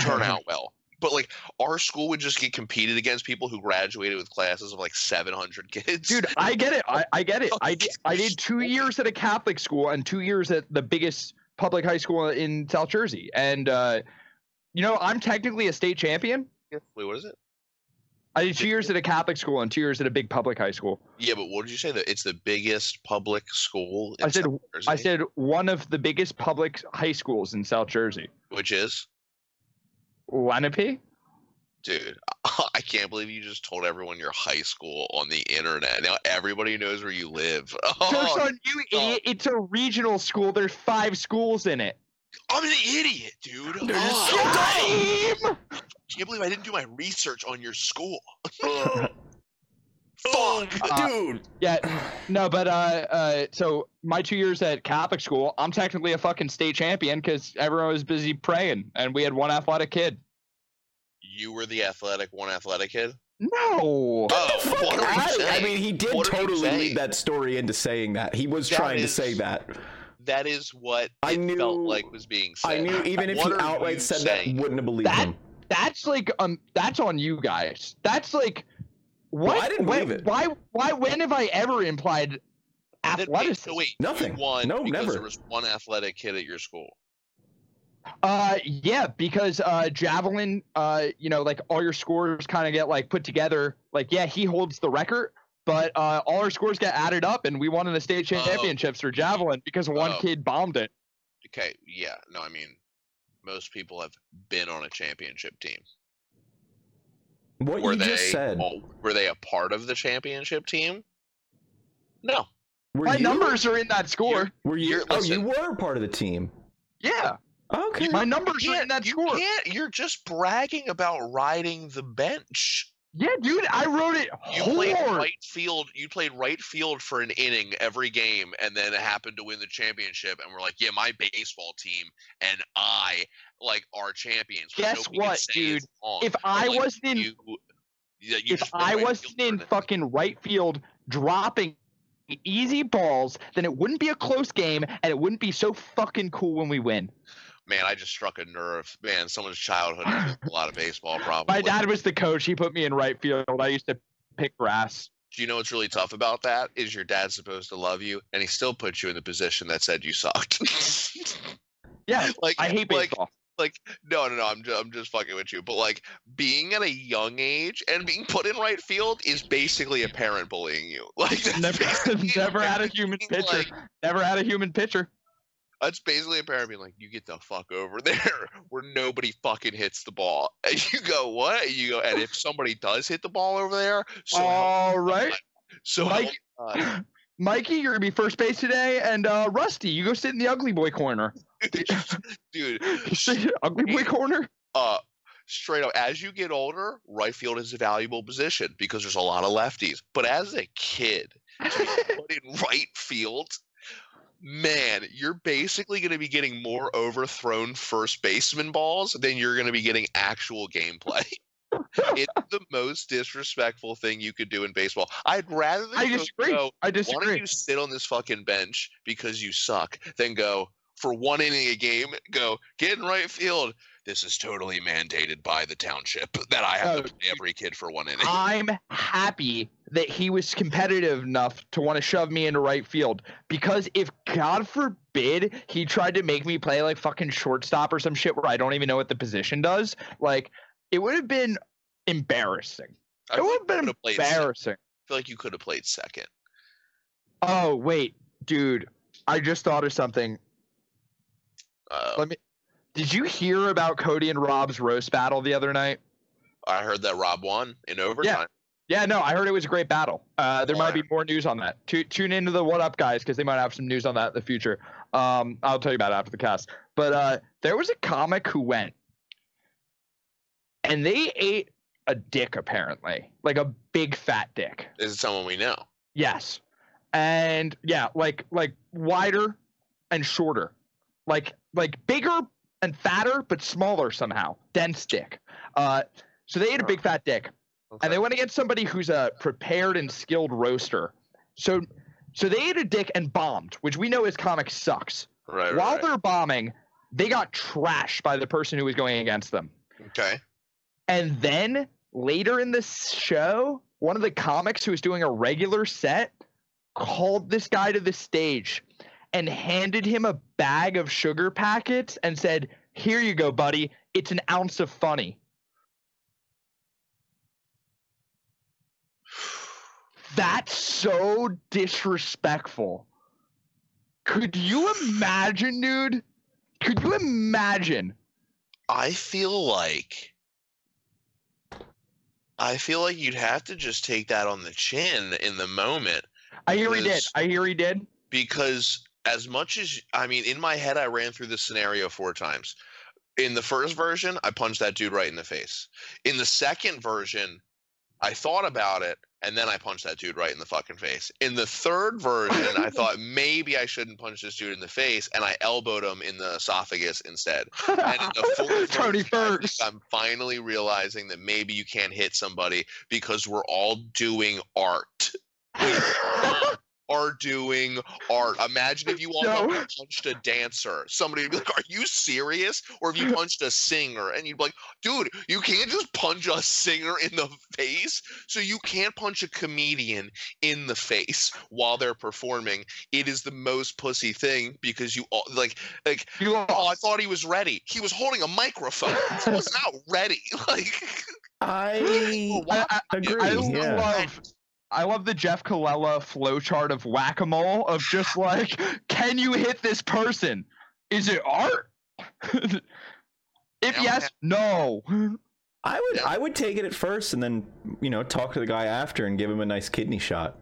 turn out well but like our school would just get competed against people who graduated with classes of like 700 kids Dude, I get it. I, I get it. I did, I did two years at a Catholic school and two years at the biggest public high school in South Jersey. And, uh, you know, I'm technically a state champion. wait what is it I did two years at a Catholic school and two years at a big public high school. yeah but what did you say that it's the biggest public school in I said- I said one of the biggest public high schools in South Jersey. which is Lenape? dude i can't believe you just told everyone your high school on the internet now everybody knows where you live Joke's oh, on you, idiot. It's a regional school. There's five schools in it. i'm an idiot dude They're just so Oh, Time! can't believe i didn't do my research on your school Fuck, Uh, dude. Yeah, no, but uh, uh, so my two years at Catholic school, I'm technically a fucking state champion because everyone was busy praying, and we had one athletic kid. you were the athletic one athletic kid No, oh Fuck what are I mean, he did What totally saying? lead that story into saying that. He was That trying to say that. that is what I it felt knew- like was being said I knew even if What he are you outright said saying? that, wouldn't have believed That- him. that's like um, that's on you guys. That's like, what? I didn't when- believe it. Why? Why? When have I ever implied Then wait, athleticism? so wait Nothing. you won No, because never. there was one athletic kid at your school Uh, yeah, because uh, javelin, uh, you know, like all your scores kind of get like put together. Like, yeah, he holds the record, but uh, all our scores get added up, and we won in the state Oh. championships for javelin because one Oh. kid bombed it. okay yeah no i mean most people have been on a championship team What were you they just said. all- were they a part of the championship team? No. Were My you? numbers are in that score. Were you? You're- oh, you were part of the team. Yeah. Okay. My numbers are in that you score. can't. You're just bragging about riding the bench. Yeah, dude, I wrote it You played right field. You played right field for an inning every game, and then it happened to win the championship. And we're like, yeah, my baseball team and I like are champions. Guess what, dude? If I like, wasn't in you, you if I right wasn't in fucking right field dropping easy balls, then it wouldn't be a close game and it wouldn't be so fucking cool when we win. Man, I just struck a nerve. Man, someone's childhood has a lot of baseball probably. My dad was the coach. He put me in right field. I used to pick grass. Do you know what's really tough about that? Is your dad's supposed to love you, and he still puts you in the position that said you sucked. Yeah, like I hate like baseball. like no no no I'm just, I'm just fucking with you but like being at a young age and being put in right field is basically a parent bullying you like Never, never had a human pitcher. like- never had a human pitcher. That's basically a parent being like you get the fuck over there where nobody fucking hits the ball. And you go what? And you go and if somebody does hit the ball over there so All right, so Mike- Mikey, you're gonna be first base today, and uh, Rusty, you go sit in the ugly boy corner. dude ugly boy corner. uh straight up as you get older right field is a valuable position because there's a lot of lefties. But as a kid put in right field man you're basically going to be getting more overthrown first baseman balls than you're going to be getting actual gameplay it's the most disrespectful thing you could do in baseball i'd rather I disagree. go, I why don't you sit on this fucking bench because you suck? Then go for one inning a game. Go get in right field. This is totally mandated by the township that I have Oh, to play every kid for one inning. I'm happy that he was competitive enough to want to shove me into right field because if God forbid he tried to make me play like fucking shortstop or some shit where I don't even know what the position does, like it would have been embarrassing. I It would have been you could've played second. embarrassing. I feel like you could have played second. Oh wait, dude, I just thought of something. Uh, Let me. Did you hear about Cody and Rob's roast battle the other night? I heard that Rob won in overtime. Yeah, yeah no, I heard it was a great battle. Uh, there might be more news on that. Tu- tune into the What Up guys because they might have some news on that in the future. Um, I'll tell you about it after the cast. But uh, there was a comic who went, and they ate a dick apparently, like a big fat dick. Is it someone we know? Yes, and yeah, like like wider and shorter, like like bigger and fatter but smaller somehow, dense dick. Uh, so they ate a big fat dick and they went against somebody who's a prepared and skilled roaster. So, so they ate a dick and bombed, which we know as comic sucks. right, While right. they're bombing, they got trashed by the person who was going against them. Okay. And then later in the show, one of the comics who was doing a regular set called this guy to the stage and handed him a bag of sugar packets and said, "Here you go, buddy. It's an ounce of funny." That's so disrespectful. Could you imagine, dude? Could you imagine? I feel like I feel like you'd have to just take that on the chin in the moment I hear he did. I hear he did. because as much as I mean in my head I ran through this scenario four times. In the first version, I punched that dude right in the face. In the second version, I thought about it and then I punched that dude right in the fucking face. In the third version, I thought maybe I shouldn't punch this dude in the face and I elbowed him in the esophagus instead. And in the fourth Tony version, I think Fergs. I'm finally realizing that maybe you can't hit somebody because we're all doing art. Are doing art. Imagine if you all No. punched a dancer. Somebody would be like, Are you serious? Or if you punched a singer and you'd be like, Dude, you can't just punch a singer in the face. So you can't punch a comedian in the face while they're performing. It is the most pussy thing because you all like like You Oh, I thought he was ready. He was holding a microphone. He was not ready. Like, I I, I, agree. I yeah. love I love the Jeff Colella flowchart of whack-a-mole of just like, can you hit this person? Is it art? if Yeah. yes, no. I would Yeah. I would take it at first and then you know talk to the guy after and give him a nice kidney shot.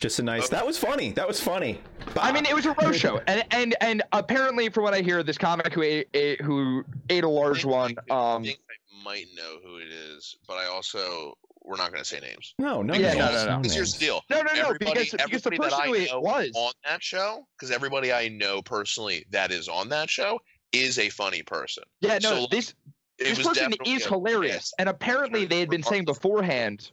Just a nice. That was funny. That was funny. I mean, it was a roast show, and and and apparently, from what I hear, this comic who ate, ate who ate a large one. I Um, think I might know who it is, but I also we're not going to say names. no, no, Yeah, no, no, no. Because here's the deal. no, no, no, everybody, because because the everybody person that who I it know was. on that show, because everybody I know personally that is on that show is a funny person. Yeah, no, so, like, this It this person is a- hilarious, yes. and apparently they had been saying beforehand,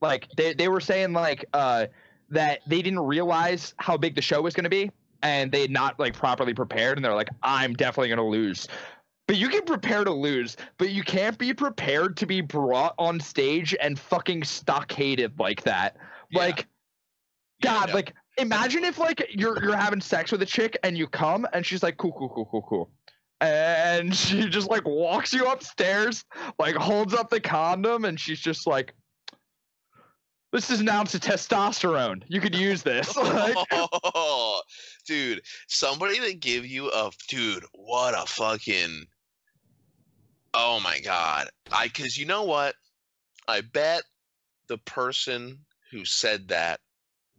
like they they were saying like uh that they didn't realize how big the show was going to be, and they had not like properly prepared, and they're like, I'm definitely going to lose. But you can prepare to lose, but you can't be prepared to be brought on stage and fucking stockaded like that. Yeah. Like, God, like imagine if like you're you're having sex with a chick and you come and she's like, cool, cool, cool, cool, cool. And she just like walks you upstairs, like holds up the condom, and she's just like, This is an ounce of testosterone. You could use this. like, Oh, dude, somebody to give you a dude, what a fucking Oh my god. I cuz you know what? I bet the person who said that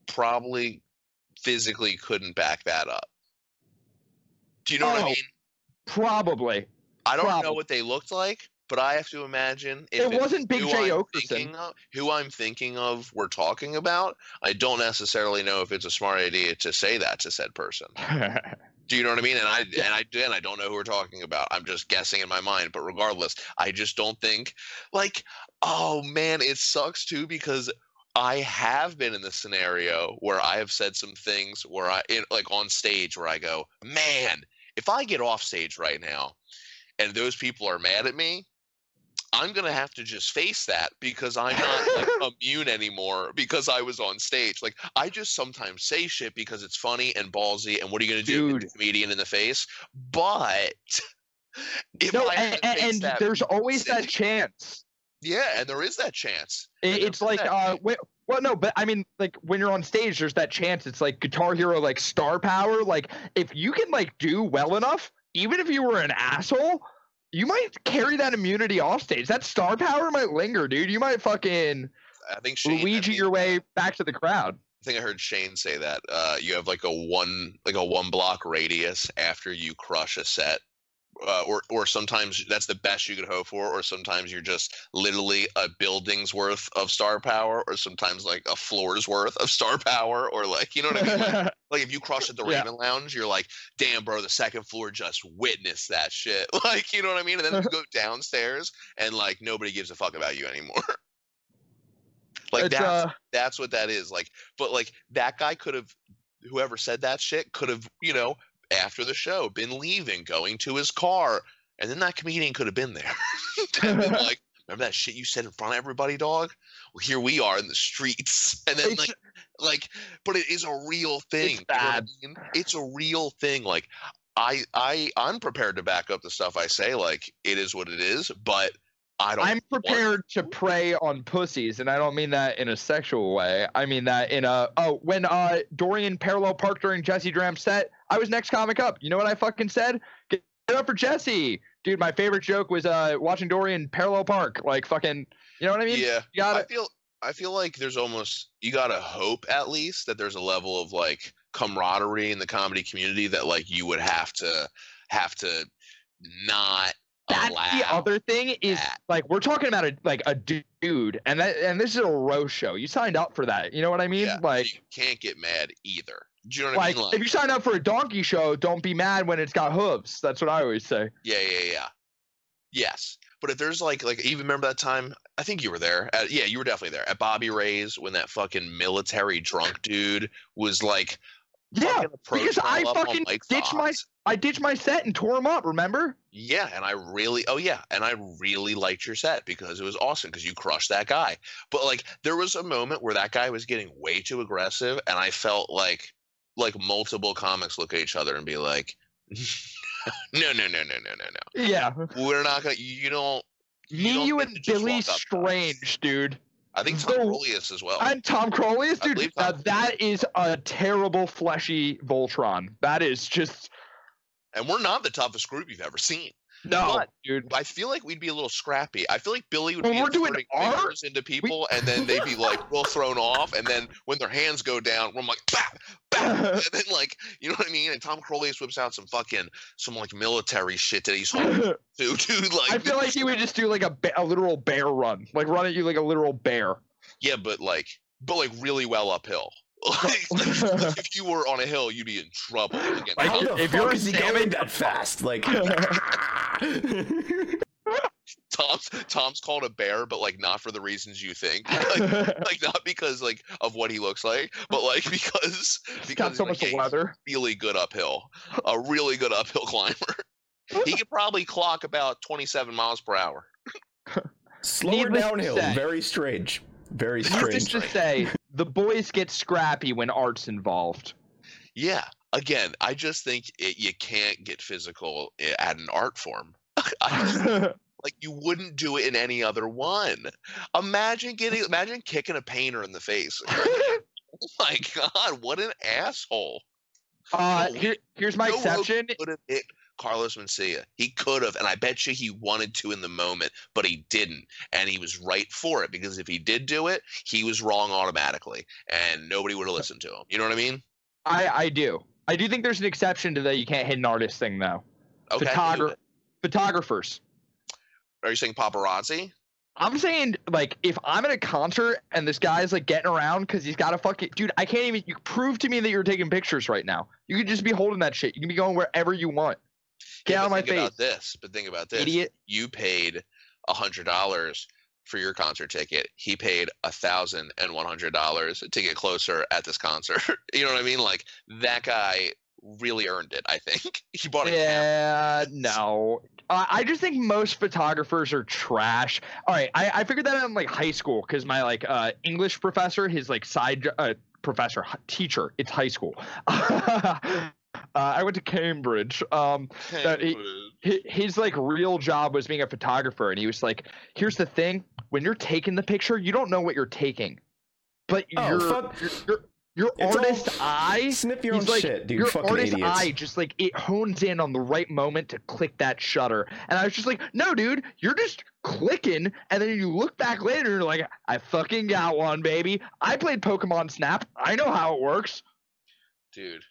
probably physically couldn't back that up. Do you know what I Oh, mean? probably. I don't know what they looked like, but I have to imagine if It wasn't Big J. I'm Okerson. of- who I'm thinking of we're talking about. I don't necessarily know if it's a smart idea to say that to said person. Do you know what I mean? And I and I and I don't know who we're talking about. I'm just guessing in my mind. But regardless, I just don't think like, oh man, it sucks too because I have been in the scenario where I have said some things where I in, like on stage where I go, man, if I get off stage right now and those people are mad at me, I'm gonna have to just face that because I'm not like, immune anymore because I was on stage. Like I just sometimes say shit because it's funny and ballsy, and what are you gonna do? Hit Dude. the comedian in the face? But no, and, and, that there's always that chance. yeah, and there is that chance. It, it's like uh, well, no, but I mean, like when you're on stage, there's that chance. It's like Guitar Hero, like star power. Like if you can like do well enough, even if you were an asshole, you might carry that immunity off stage. That star power might linger, dude. You might fucking I think Shane, I Luigi think- your way back to the crowd. I think I heard Shane say that uh, you have like a one like a one block radius after you crush a set, uh, or or sometimes that's the best you could hope for, or sometimes you're just literally a building's worth of star power, or sometimes like a floor's worth of star power, or like you know what I mean. Like, like if you cross at the Yeah. Raven Lounge, you're like, damn, bro, the second floor just witnessed that shit. Like you know what I mean. And then you go downstairs and like nobody gives a fuck about you anymore. like It's, that's uh, that's what that is like but like that guy could have whoever said that shit could have you know after the show been leaving going to his car and then that comedian could have been there. Been like remember that shit you said in front of everybody dog? Well here we are in the streets. And then like like but it is a real thing you know I mean? it's a real thing like i i i'm prepared to back up the stuff i say like it is what it is but i don't I'm prepared to prey on pussies, and I don't mean that in a sexual way. I mean that in a oh, when uh Dorian parallel parked during Jesse Dram's set, I was next comic up. You know what I fucking said? Get up for Jesse, dude. My favorite joke was uh watching Dorian parallel park, like fucking. You know what I mean? yeah You got I feel I feel like there's almost you gotta hope at least that there's a level of like camaraderie in the comedy community that like you would have to have to not That's the other thing is that. like we're talking about a like a dude, and that and this is a row show. You signed up for that. You know what I mean? Yeah, like. you can't get mad either. Do you know what Like, I mean? if you sign up for a donkey show, don't be mad when it's got hooves. That's what I always say. Yeah, yeah, yeah. Yes. But if there's like like even remember that time I think you were there. At, yeah, you were definitely there at Bobby Ray's when that fucking military drunk dude was like Yeah, because I all up on fucking ditched my- I ditched my set and tore them up. Remember? Yeah, and I really, oh yeah, and I really liked your set because it was awesome because you crushed that guy. But like, there was a moment where that guy was getting way too aggressive, and I felt like, like multiple comics look at each other and be like, no, no, no, no, no, no, no." Yeah. we're not gonna. You don't. you Me, don't you, and Billy. Strange, dude. I think Tom So- Rolius as well. And Tom Crowley is, dude. Now, that is a terrible fleshy Voltron. That is just and we're not the toughest group you've ever seen. No, But- dude. I feel like we'd be a little scrappy. I feel like Billy would When be we're doing inserting art, fingers into people, and then they'd be like well, thrown off, and then when their hands go down, we're like, bah, bah, and then like, you know what I mean? And Tom Crowley whips out some fucking some like military shit that he's holding to, dude. Like, I feel like he would just do like a, ba- a literal bear run, like run at you like a literal bear. yeah, but like, but like really well uphill. Like, if you were on a hill, you'd be in trouble. Again, Like, How the if you're fuck is he salmon- going that fast? Like, Tom's Tom's called a bear, but like not for the reasons you think. Like, like not because like of what he looks like, but like because He's because got so like, much yeah, he's weather. really good uphill, a really good uphill climber. He could probably clock about 27 miles per hour. slower Needless downhill. say. Very strange. Very Needless strange. to say, the boys get scrappy when art's involved. Yeah. Again, I just think it, you can't get physical at an art form. Like you wouldn't do it in any other one. Imagine getting, imagine kicking a painter in the face. oh my God, what an asshole! uh, No, here, here's my Rogan exception. Could have hit Carlos Mencia. He could have, and I bet you he wanted to in the moment, but he didn't, and he was right for it because if he did do it, he was wrong automatically, and nobody would have listened to him. You know what I mean? I, I do. I do think there's an exception to the you can't hit an artist thing though. Okay. Photogra- photographers. Are you saying paparazzi? I'm saying like if I'm at a concert and this guy's like getting around because he's got a fucking dude, I can't even. You prove to me that you're taking pictures right now. You could just be holding that shit. You can be going wherever you want. Get Yeah, out of my think face, About this, but think about this. idiot. You paid a hundred dollars for your concert ticket. He paid a thousand and one hundred dollars to get closer at this concert. you know what I mean? Like that guy really earned it. I think he bought camera. Yeah, no. Uh, I just think most photographers are trash. All right, I, I figured that out in like high school because my like uh, English professor, his like side uh, professor, teacher, it's high school. uh, I went to Cambridge. Um, that he- hi- his like real job was being a photographer, and he was like, "Here's the thing: when you're taking the picture, you don't know what you're taking, but Oh, your fuck. your your, your It's all- artist eye." Snip your own like, shit, dude. your Fucking artist idiots. eye just like it hones in on the right moment to click that shutter. And I was just like, no, dude, you're just clicking, and then you look back later and you're like, I fucking got one, baby. I played Pokemon Snap. I know how it works. dude.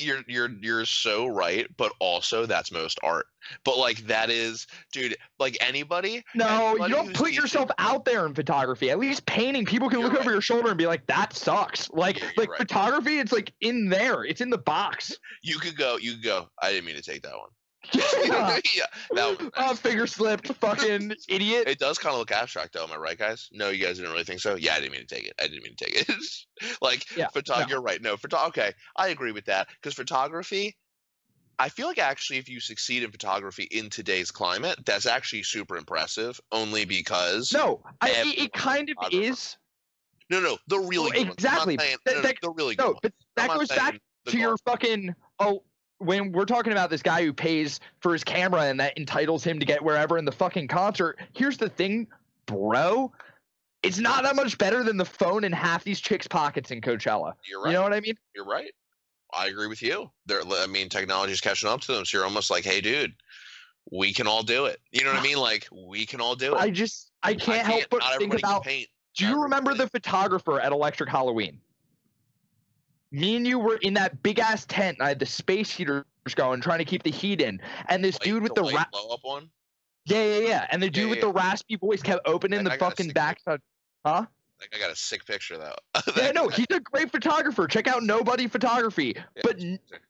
You're you're you're so right, but also that's most art. But like that is, dude. Like anybody, No, you don't put yourself out there in photography. At least painting, people can look over your shoulder and be like, that sucks. Like Yeah, like right. photography, it's like in there. It's in the box. you could go. You could go. I didn't mean to take that one. Yeah. yeah, that was uh, finger slipped, fucking idiot. It does kind of look abstract, though. Am I right, guys? No, you guys didn't really think so. Yeah, I didn't mean to take it. I didn't mean to take it. like, Yeah, photog- no. you're right. No, photo. Okay, I agree with that because photography. I feel like actually, if you succeed in photography in today's climate, that's actually super impressive. Only because No, I, it, it kind of is. no, no, the really good ones. Exactly. saying- That- no, no, that- the really good No, but I'm that goes back to your fucking oh when we're talking about this guy who pays for his camera and that entitles him to get wherever in the fucking concert here's the thing bro it's not that much better than the phone in half these chicks pockets in coachella You're right. you know what i mean You're right. I agree with you. There, I mean, technology's catching up to them. So you're almost like, hey, dude, we can all do it. You know what I mean? Like, we can all do it. i just i can't, help but not think about paint. do you remember the photographer at electric halloween me and you were in that big ass tent and i had the space heaters going trying to keep the heat in and this dude with the, white ra- blow up one? Yeah, yeah, yeah. And the dude Yeah, with yeah. the raspy voice kept opening I- the I fucking backside. Huh? Like, I got a sick picture though. Yeah, no, he's a great photographer. Check out Nobody Photography. But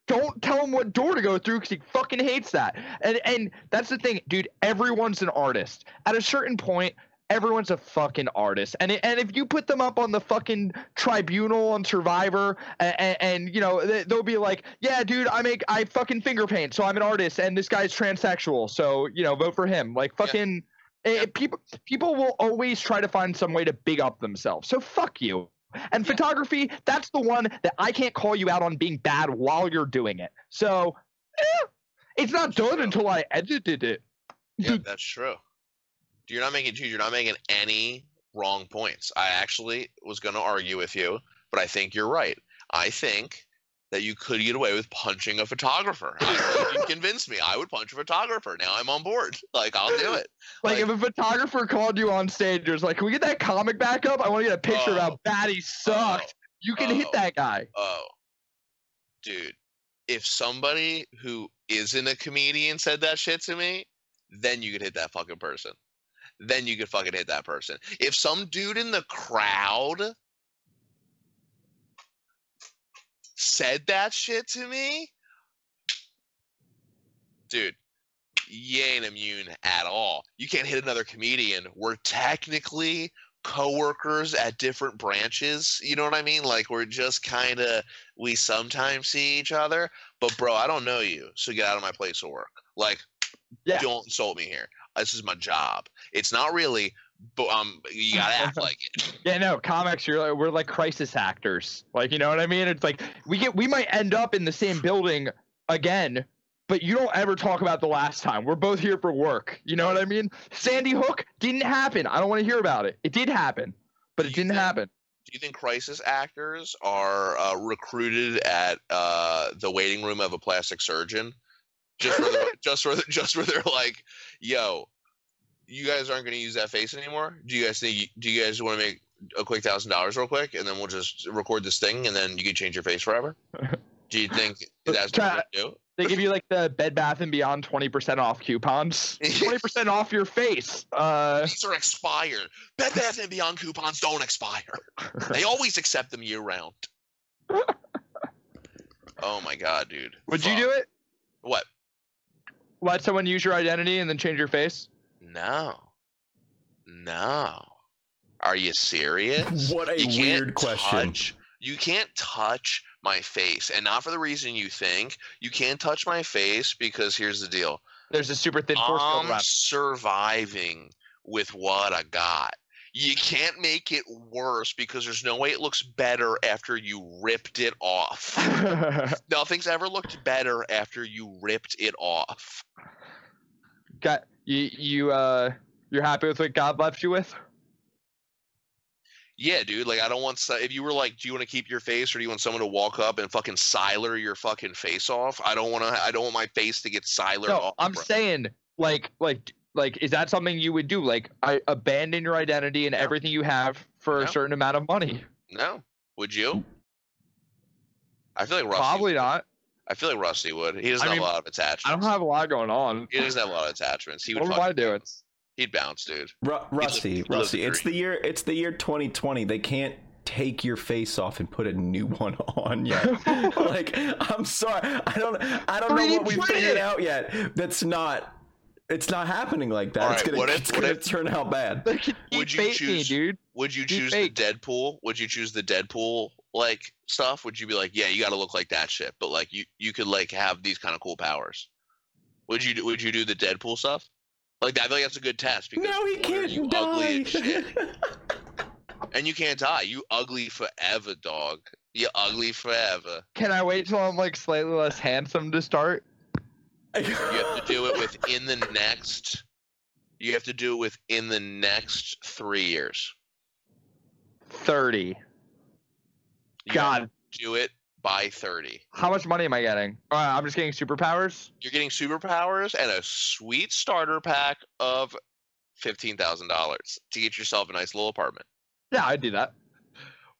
don't tell him what door to go through because he fucking hates that. And and that's the thing, dude. Everyone's an artist. At a certain point, everyone's a fucking artist. And it, and if you put them up on the fucking tribunal on Survivor, and, and, you know they- they'll be like, yeah, dude, I make I fucking finger paint, so I'm an artist, and this guy's transsexual, so you know vote for him. Like Yeah. fucking. eh, Yeah. people people will always try to find some way to big up themselves. So fuck you. And Yeah. photography, that's the one that I can't call you out on being bad while you're doing it. So eh, it's not done True. until I edited it. Yeah, that's true. You're not making dude, You're not making any wrong points. I actually was going to argue with you, but I think you're right. I think that you could get away with punching a photographer. I, you convinced me. I would punch a photographer. Now I'm on board. Like I'll do it. Like, Like- if a photographer called you on stage, it was like, "Can we get that comic back up? I want to get a picture of Oh. how bad he oh. sucked." you can hit Oh. that guy. Oh, dude, if somebody who isn't a comedian said that shit to me, then you could hit that fucking person. Then you could fucking hit that person. If some dude in the crowd said that shit to me, dude, you ain't immune at all. You can't hit another comedian. We're technically coworkers at different branches. You know what I mean? Like we're just kind of we sometimes see each other, but bro, I don't know you, so get out of my place of work. Like, Yeah. don't insult me here. This is my job. It's not really, but um, you gotta act like it. Yeah, no, comics. You're like, we're like crisis actors. Like, you know what I mean? It's like we get we might end up in the same building again, but you don't ever talk about the last time. We're both here for work. You know what I mean? Sandy Hook didn't happen. I don't want to hear about it. It did happen, but it didn't think- happen. Do you think crisis actors are uh, recruited at uh, the waiting room of a plastic surgeon? Just for the, just for the, just where they're like, yo, you guys aren't going to use that face anymore. Do you guys think? Do you guys want to make a quick thousand dollars real quick, and then we'll just record this thing, and then you can change your face forever? Do you think that's Try- what they do? They give you like the Bed Bath and Beyond 20% off coupons. 20% off your face. Uh, These are expired. Bed Bath and Beyond coupons don't expire. They always accept them year round. Oh my god, dude. would you do it? What? Let someone use your identity and then change your face? No. No. Are you serious? What a you can't weird question. Touch, you can't touch my face, and not for the reason you think. You can't touch my face because here's the deal. There's a super thin force I'm surviving with what I got. You can't make it worse because there's no way it looks better after you ripped it off. Nothing's ever looked better after you ripped it off. Got you. You uh, you're happy with what God left you with? Yeah, dude. Like, I don't want. If you were like, do you want to keep your face, or do you want someone to walk up and fucking siler your fucking face off? I don't want to. I don't want my face to get silered No, off. I'm bro. saying like like like is that something you would do? Like I abandon your identity and No. everything you have for No. a certain amount of money? No. Would you? I feel like Rusty. Probably would. not. I feel like Rusty would. He doesn't I have mean, a lot of attachments. I don't have a lot going on. He doesn't have a lot of attachments. He would. What am fucking I doing? bounce. He'd bounce, dude. Ru- he Rusty, lives Rusty, the it's the year. It's the year 2020. They can't take your face off and put a new one on yet. like, I'm sorry, I don't. I don't know 3D what we print figured out yet. That's not. It's not happening like that. All it's right, gonna. what if- it's what gonna if- turn out bad. They Would deep you fake me, choose- dude. Would you Deep choose fake. the Deadpool? Would you choose the Deadpool like stuff? Would you be like, yeah, you got to look like that shit, but like you you could like have these kind of cool powers? Would you do- would you do the Deadpool stuff? Like I feel like that's a good test because No, he what are can't you die. ugly as shit, and you can't die. You ugly forever, dog. You ugly forever. Can I wait till I'm like slightly less handsome to start? You have to do it within the next. You have to do it within the next three years. Thirty. You have God, to do it by thirty. how much money am I getting? Uh, I'm just getting superpowers. You're getting superpowers and a sweet starter pack of fifteen thousand dollars to get yourself a nice little apartment. Yeah, I'd do that.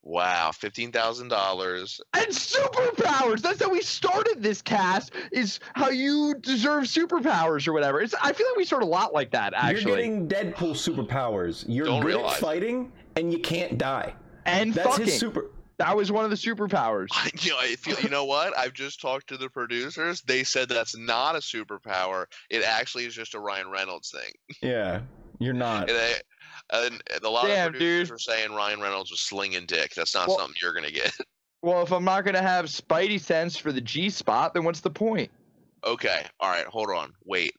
Wow, fifteen thousand dollars. And superpowers. That's how we started this cast. Is how you deserve superpowers or whatever. It's. I feel like we start a lot like that Actually, You're getting Deadpool superpowers. You're Don't good realize at fighting, and you can't die. and That's fucking. his super. that was one of the superpowers. You know, I feel. You know what? I've just talked to the producers. They said that's not a superpower. It actually is just a Ryan Reynolds thing. Yeah, you're not. And, they, and, and a lot Damn, of producers dude. were saying Ryan Reynolds was slinging dick. That's not Well- something you're gonna get. Well, if I'm not gonna have Spidey sense for the G spot, then what's the point? Okay. All right. Hold on. Wait.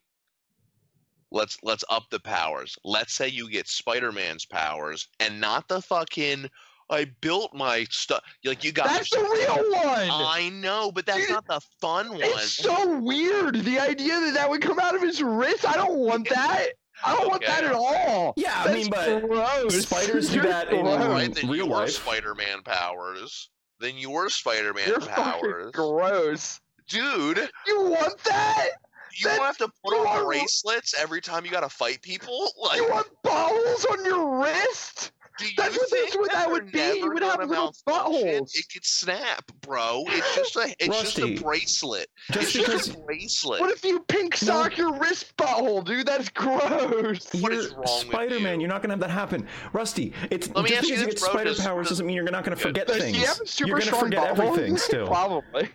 Let's let's up the powers. Let's say you get Spider-Man's powers and not the fucking I built my stuff. Like you got That's the real one. I know, but that's not the fun one. It's so weird. The idea that that would come out of his wrist. I don't want that. I don't want Okay. that at all. Yeah, I That's mean, but gross. spiders do You're that in right, then real your life. Spider-Man powers. than your Spider-Man You're powers, gross. dude. You want that? You That- want to have to put on are- bracelets every time you gotta fight people? Like, You want balls on your wrist? Do you That's what think this would- that would be. You would have gonna little malfunction? buttholes. It could snap, bro. It's just a, it's just a bracelet. Just it's because just a bracelet. What if you pink sock your wrist butthole, dude? That's gross. What you're is wrong with Spider-Man, you? you're not gonna have that happen. Rusty, it's Let me just ask because you this, get bro, spider does- powers does- doesn't mean you're not gonna forget Does things. he have super you're gonna strong forget butthole? everything still. Probably.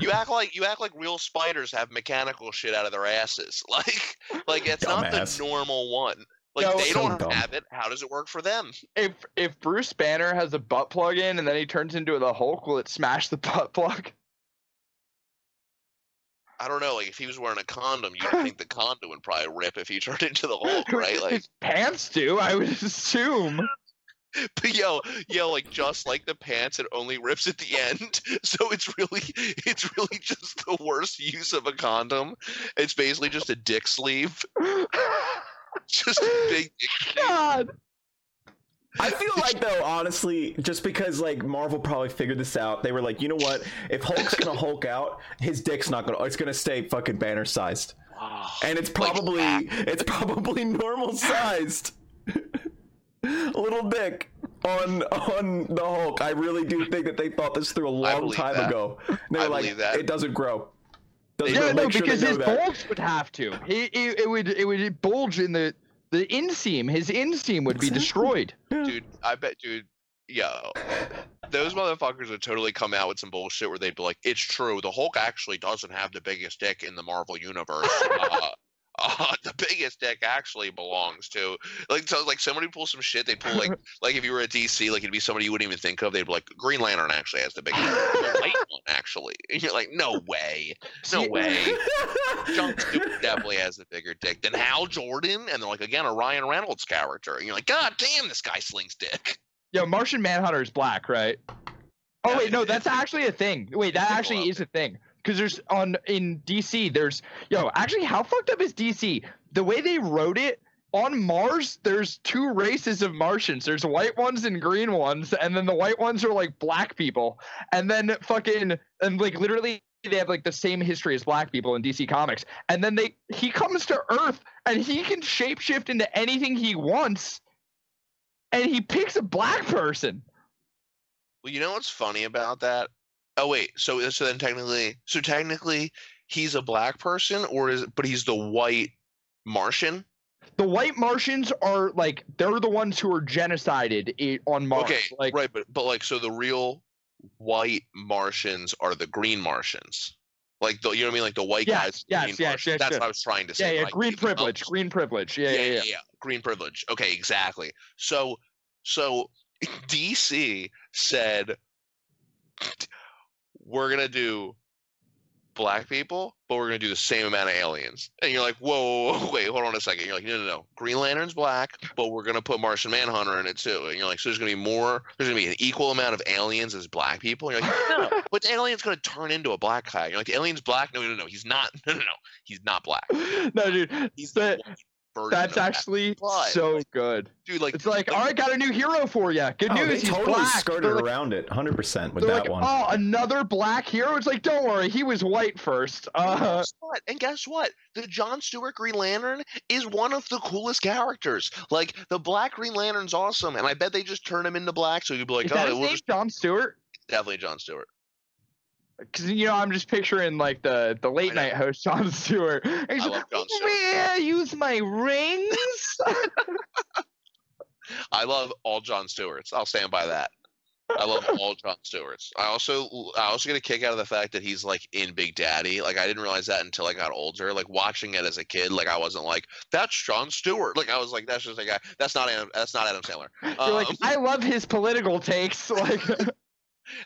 You act like you act like real spiders have mechanical shit out of their asses. Like like it's not Dumbass. the normal one. Like No, they don't dumb. have it. How does it work for them? If if Bruce Banner has a butt plug in and then he turns into the Hulk, will it smash the butt plug? I don't know. Like if he was wearing a condom, you'd think the condom would probably rip if he turned into the Hulk, right? Like His pants do, I would assume. But yo, yo, like just like the pants, it only rips at the end. So it's really, it's really just the worst use of a condom. It's basically just a dick sleeve, just a big dick sleeve. God. I feel like though, honestly, just because like Marvel probably figured this out, they were like, you know what? If Hulk's gonna Hulk out, his dick's not gonna. It's gonna stay fucking banner sized, and it's probably that. it's probably normal sized. Little dick on on the Hulk. I really do think that they thought this through a long time that. ago. They I were like, believe that. it doesn't grow. Doesn't Yeah, no, Make sure because his that. bulge would have to. He, he it would it would bulge in the the inseam. His inseam would be destroyed. dude. I bet, dude. Yo, those motherfuckers would totally come out with some bullshit where they'd be like, "It's true. The Hulk actually doesn't have the biggest dick in the Marvel universe. uh, uh, the biggest dick actually belongs to like so like somebody pull some shit. They pull like like if you were at DC, like it'd be somebody you wouldn't even think of. They'd be like, Green Lantern actually has the biggest, dick. the white one actually. And you're like, no way, no way. John Stewart definitely has a bigger dick than Hal Jordan, and they're like again a Ryan Reynolds character, and you're like, God damn, this guy slings dick. Yo, Martian Manhunter is black, right? Oh Yeah, wait, no, that's actually a thing. Wait, that actually is a thing. Because there's on in DC, there's yo, actually, how fucked up is DC? The way they wrote it on Mars, there's two races of Martians. There's white ones and green ones, and then the white ones are like black people, and then fucking and like literally they have like the same history as black people in DC Comics. And then they he comes to Earth and he can shapeshift into anything he wants, and he picks a black person. Well, you know what's funny about that? Oh wait, so uh, so then technically, so technically, he's a black person, or is but he's the white Martian? the white Martians are like they're the ones who are genocided on Mars. Okay, like right, but but like so the real white Martians are the green Martians. Like the you know what I mean, like the white Yes, guys. yes, green yes, Martians. yes, That's yes. what I was trying to say. yeah, but I green privilege, green privilege. Yeah, yeah, yeah. green privilege. Okay, exactly. So so DC said we're gonna do black people, but we're gonna do the same amount of aliens. And you're like, whoa, whoa, whoa, wait, hold on a second. You're like, no, no, no. Green Lantern's black, but we're gonna put Martian Manhunter in it too. And you're like, so there's gonna be more. There's gonna be an equal amount of aliens as black people. And you're like, no, no, but the alien's gonna turn into a black guy. You're like, the alien's black. No, no, no, he's not. No, no, no, he's not black. no, dude, He's that- the white version that's of that. actually But- so good. dude. Like, It's like, all right, got a new hero for you. Good Oh, they news, he's totally black. skirted They're like, around it, hundred percent with that like, one. oh, another black hero. It's like, don't worry, he was white first. And Uh, guess what? And guess what? The John Stewart Green Lantern is one of the coolest characters. Like the Black Green Lantern's awesome, and I bet they just turn him into black, so you'd be like, is oh, that it his was name, John Stewart? definitely John Stewart. Because you know, I'm just picturing like the the late night host, Jon Stewart. He's I like, love Jon Stewart. Use my rings? I love all John Stewarts. I'll stand by that. I love all John Stewarts. I also I also get a kick out of the fact that he's like in Big Daddy. Like I didn't realize that until I got older. Like watching it as a kid, like I wasn't like that's Jon Stewart. Like I was like that's just a guy. That's not Adam. That's not Adam Sandler. You're like, Um, I love his political takes. Like,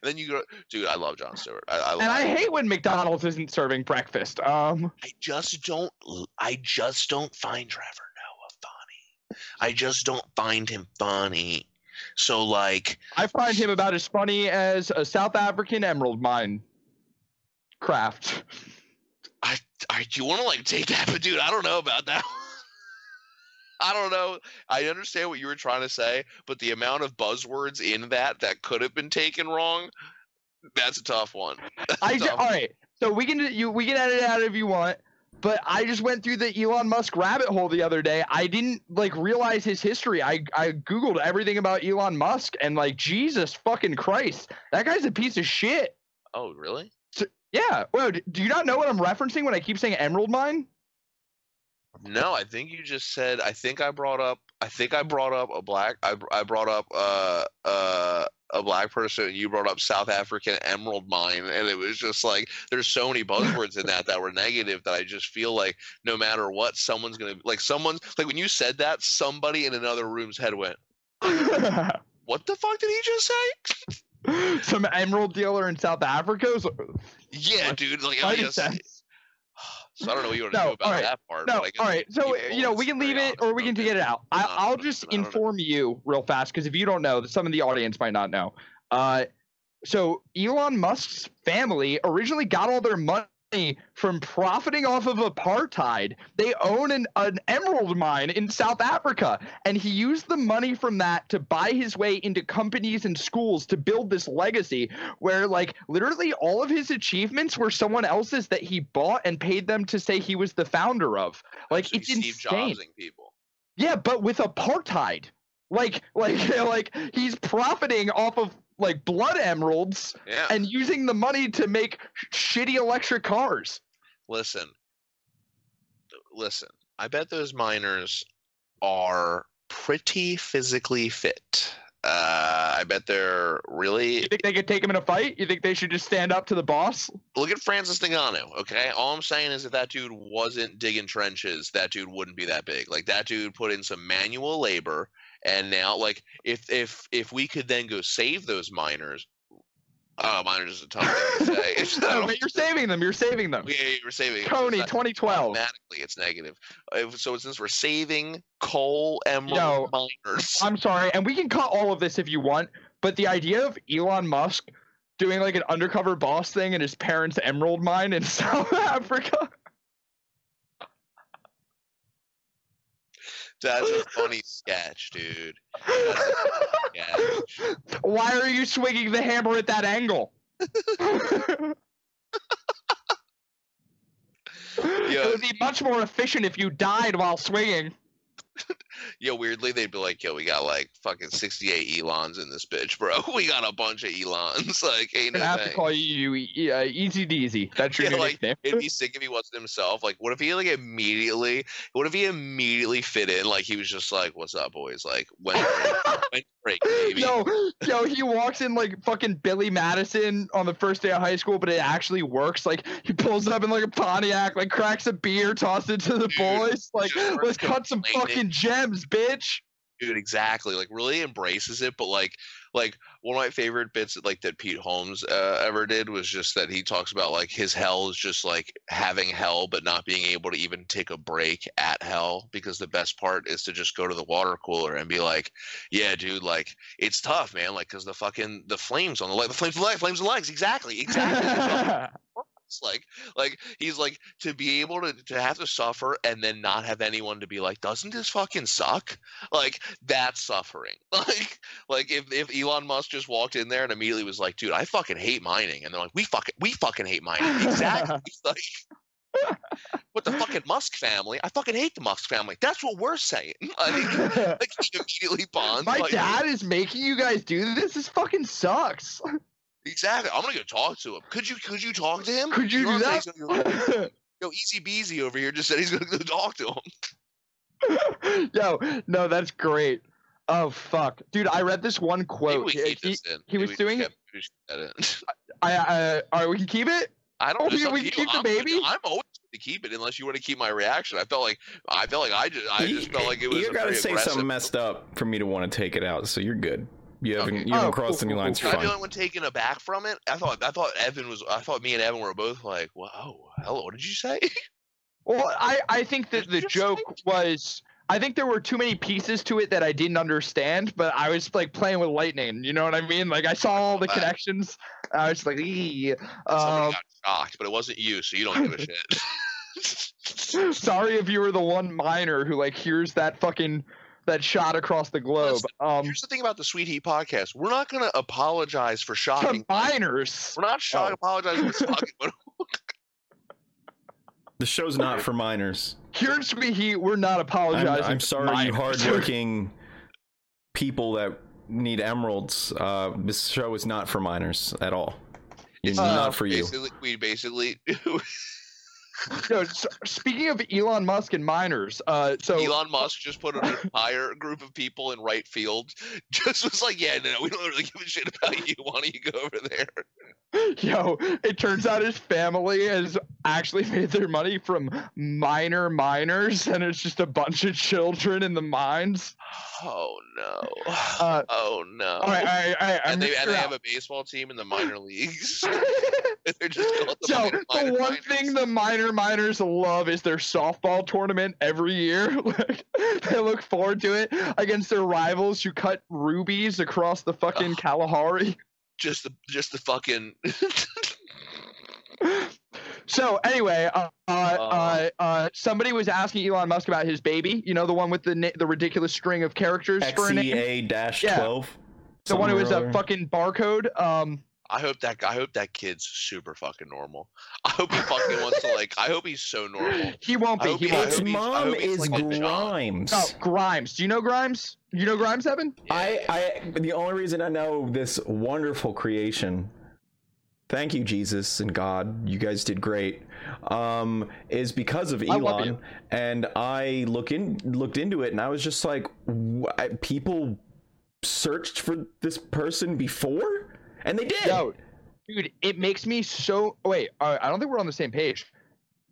and then you go, dude. I love Jon Stewart. I, I, and I hate when McDonald's isn't serving breakfast. Um, I just don't I just don't find Trevor Noah funny. I just don't find him funny. So like I find him about as funny as a South African emerald mine craft. I I do you want to like take that but dude, I don't know about that. I don't know. I understand what you were trying to say, but the amount of buzzwords in that that could have been taken wrong That's a tough one. I Tough. all right. So we can you we can edit it out if you want. But I just went through the Elon Musk rabbit hole the other day. I didn't like realize his history. I I googled everything about Elon Musk and like Jesus fucking Christ, that guy's a piece of shit. Oh, really? Yeah. Well, do you not know what I'm referencing when I keep saying Emerald Mine? No, I think you just said. I think I brought up. I think I brought up a black. I I brought up uh uh a black person. and You brought up South African emerald mine, and it was just like there's so many buzzwords in that that were negative that I just feel like no matter what, someone's gonna like someone's like when you said that, somebody in another room's head went, "What the fuck did he just say?" Some emerald dealer in South Africa. So, Yeah, dude. Like I mean. So I don't know what you want to No, do about that part. No, but I guess all right. So you know, we can leave it or we can get it out. I, I'll just inform you real fast because if you don't know, some of the audience might not know. Uh, so Elon Musk's family originally got all their money from profiting off of apartheid. They own an, an emerald mine in South Africa, and he used the money from that to buy his way into companies and schools to build this legacy where, like, literally all of his achievements were someone else's that he bought and paid them to say he was the founder of. Like, it's Steve insane. Jobsing people. Yeah, but with apartheid. Like like like he's profiting off of like blood emeralds Yeah. and using the money to make shitty electric cars. listen listen i bet those miners are pretty physically fit uh, i bet they're really You think they could take him in a fight? You think they should just stand up to the boss? look at francis Ngannou, okay all i'm saying is if that dude wasn't digging trenches that dude wouldn't be that big like that dude put in some manual labor and now like if if if we could then go save those miners uh miners is a ton say No, but you're saving them. You're saving them. yeah, you were saving. Tony, not- 2012. automatically it's negative. So since we're saving coal emerald miners, I'm sorry, and we can cut all of this if you want, but the idea of Elon Musk doing like an undercover boss thing in his parents' emerald mine in South Africa. That's a funny sketch, dude. That's a funny sketch. Why are you swinging the hammer at that angle? It would be much more efficient if you died while swinging. Yo, weirdly they'd be like, "Yo, we got like fucking sixty-eight Elons in this bitch, bro. We got a bunch of Elons. like, ain't I'm no gonna have to call you uh, Easy Deezy. That's your Yeah, like, nickname. It'd be sick if he wasn't himself. Like, what if he like immediately? What if he immediately fit in? Like, he was just like, "What's up, boys? Like, when when break, baby." Yo, yo, he walks in like fucking Billy Madison on the first day of high school, but it actually works. Like he pulls up in like a Pontiac, like cracks a beer, tosses it to the Dude, boys. Like, let's cut some complaining. Fucking gems, bitch. dude exactly like really embraces it but like like one of my favorite bits like that pete holmes uh, ever did was just that he talks about like his hell is just like having hell but not being able to even take a break at hell because the best part is to just go to the water cooler and be like yeah dude like it's tough man like because the fucking the flames on the leg the flames of the leg flames of legs exactly exactly Like like he's like to be able to to have to suffer and then not have anyone to be like doesn't this fucking suck? Like that's suffering. Like like if, if elon musk just walked in there and immediately was like dude i fucking hate mining and they're like we fucking we fucking hate mining. Exactly. Like with the fucking musk family i fucking hate the musk family. That's what we're saying. Like, like immediately bonds My like, dad is making you guys do this. This fucking sucks. Exactly i'm gonna go talk to him could you could you talk to him Could you know do what I'm saying? He's gonna go- that? Yo, Easy Beasy over here just said he's gonna go talk to him. Yo, no, that's great. Oh fuck, dude! I read this one Maybe quote. we He- keep he- this in. he was we doing- kept- we that in. I, I, all right, we can keep it. I don't. Oh, we- up we to can keep the I'm, baby? I'm always to keep it unless you want to keep my reaction. I felt like I felt like I just I just felt like it was. You gotta say aggressive- something messed up for me to want to take it out, so you're good. You haven't Okay. you haven't Oh, crossed cool, any cool, lines. cool. You're Am I the fine. only one taken aback from it? I thought I thought Evan was. I thought me and Evan were both like, "Whoa, hello, what did you say?" Well, I, I think that the joke think- was. I think there were too many pieces to it that I didn't understand, but I was like playing with lightning. You know what I mean? Like I saw all the connections. I was like, "Ee." Somebody Um, got shocked, but it wasn't you, so you don't give a shit. sorry if you were the one miner who like hears that fucking that shot across the globe. Um, Here's the thing about the Sweet Heat podcast: we're not going to apologize for shocking. minors. We're not shock- Oh. apologizing for shocking. but The show's not for minors. Here at Sweet Heat, we're not I'm, apologizing. I'm to sorry, you hardworking people that need emeralds. Uh, this show is not for minors at all. It's Uh, not for you. basically, we basically So, speaking of Elon Musk and miners, uh, so Elon Musk just put an entire group of people in right field. Just was like, yeah, no, no, we don't really give a shit about you. Why don't you go over there? Yo, it turns out his family has actually made their money from minor miners, and it's just a bunch of children in the mines. Oh no. Uh, oh no. all right, all right, all right. And they, and they have a baseball team in the minor leagues. They're just called the so minor, the minor one minors. thing the minor miners love is their softball tournament every year. Like, they look forward to it against their rivals who cut rubies across the fucking Ugh. Kalahari. just the just the fucking So anyway, uh, uh, uh, uh, somebody was asking Elon Musk about his baby. You know, the one with the na- the ridiculous string of characters for a name. XEA dash twelve. The one who is a fucking barcode. Um, I hope that I hope that kid's super fucking normal. I hope he fucking wants to like. I hope he's so normal. he won't be. hope He he- won't Its hope be. he's- I mom he's is like. Grimes. No, Grimes. Do you know Grimes? You know Grimes, Evan? I, I, the only reason I know this wonderful creation, thank you, Jesus and God, you guys did great, um, is because of I love Elon. you. And I look in, looked into it, and I was just like, wh- people searched for this person before, and they did. Yo, dude, it makes me so. Wait, uh, I don't think we're on the same page.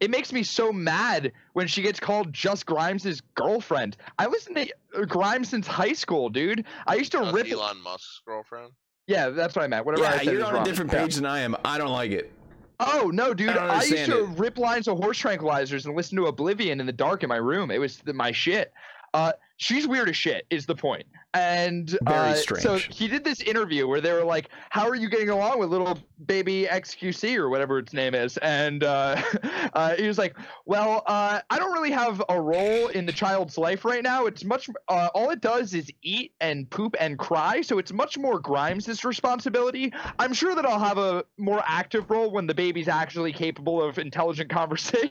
It makes me so mad when she gets called just Grimes' girlfriend. I listened to uh, Grimes since high school, dude. I used to That's rip. Elon Musk's girlfriend. Yeah, that's what I meant. Whatever I yeah, said you're on wrong. a different Yeah. page than I am. I don't like it. Oh no, dude! I I, used to it. rip lines of horse tranquilizers and listen to Oblivion in the dark in my room. It was my shit. Uh, she's weird as shit. Is the point? And uh, So he did this interview where they were like, "How are you getting along with little baby XQC or whatever its name is?" And uh, uh, he was like, "Well, uh, I don't really have a role in the child's life right now. It's much. Uh, all it does is eat and poop and cry. So it's much more Grimes' responsibility. I'm sure that I'll have a more active role when the baby's actually capable of intelligent conversation."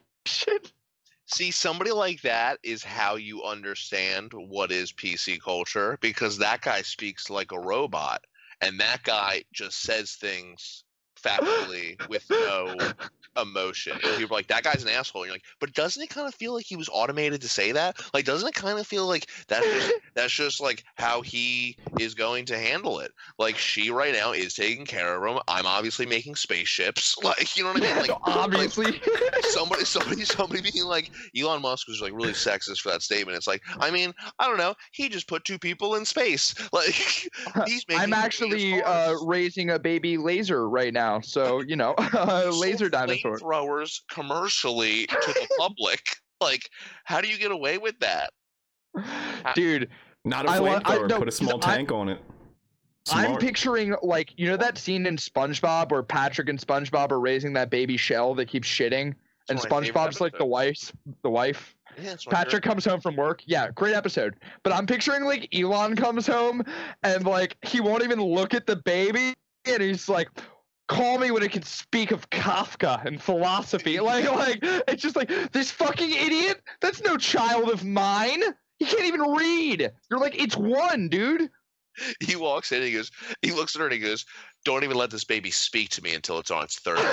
See, somebody like that is how you understand what is PC culture because that guy speaks like a robot and that guy just says things factually with no emotion. And people are like, that guy's an asshole. And you're like, but doesn't it kind of feel like he was automated to say that? Like, doesn't it kind of feel like that's just, that's just like how he is going to handle it? Like, she right now is taking care of him. I'm obviously making spaceships. Like, you know what I mean? Like, like, obviously. somebody somebody somebody being like Elon Musk was like really sexist for that statement. It's like, I mean, I don't know. He just put two people in space. Like he's making I'm actually uh, raising a baby laser right now, so you know, laser sold dinosaur. flamethrowers commercially to the public. Like, how do you get away with that? Dude, Not a wa- flamethrower. no, Put a small I- tank on it. I'm picturing like you know that scene in SpongeBob where Patrick and SpongeBob are raising that baby shell that keeps shitting, and It's one of my favorite SpongeBob's like the wife. The wife. Yeah, Patrick comes home from work. Yeah, great episode. But I'm picturing like Elon comes home and like he won't even look at the baby, and he's like. Call me when it can speak of Kafka and philosophy. Like, like it's just like this fucking idiot. That's no child of mine. He can't even read. You're like, it's one, dude. He walks in. And he goes. He looks at her and he goes, "Don't even let this baby speak to me until it's on its third.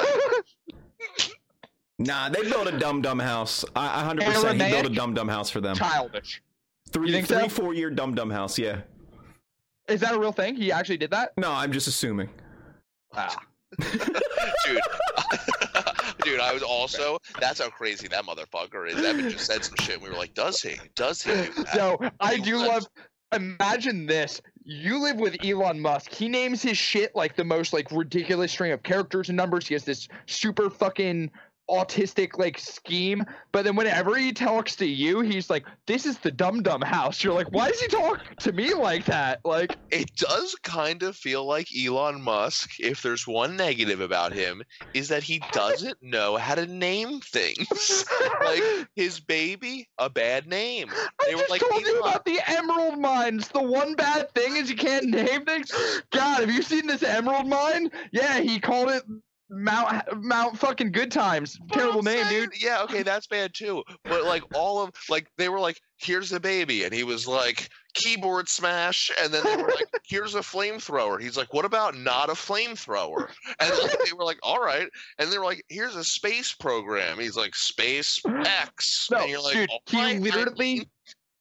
Nah, they built a dum dum house. I, I 100% he built a Aramaic? dum dum house for them. Childish. Three, three, so? four year dum dum house. Yeah. Is that a real thing? He actually did that? No, I'm just assuming. Ah. dude. dude, I was also. That's how crazy that motherfucker is. Evan just said some shit. And we were like, "Does he? Does he?" Do? So I do love. Imagine this: you live with Elon Musk. He names his shit like the most like ridiculous string of characters and numbers. He has this super fucking autistic like scheme, but then whenever he talks to you, he's like, "This is the dum dum house." You're like, "Why does he talk to me like that?" Like, It does kind of feel like Elon Musk, if there's one negative about him, is that he doesn't know how to name things. like his baby, a bad name. I They were just like, told you "Elon." about the emerald mines. The one bad thing is you can't name things. God, have you seen this emerald mine? Yeah, he called it Mount Mount fucking Good Times. Terrible name, saying- dude. Yeah, okay, that's bad too. But like all of like they were like, here's the baby, and he was like keyboard smash, and then they were like, here's a flamethrower. He's like, what about not a flamethrower? And like, they were like, all right, and they were like, here's a space program. He's like, space X, No, and you're like, dude, "All he right, I literally.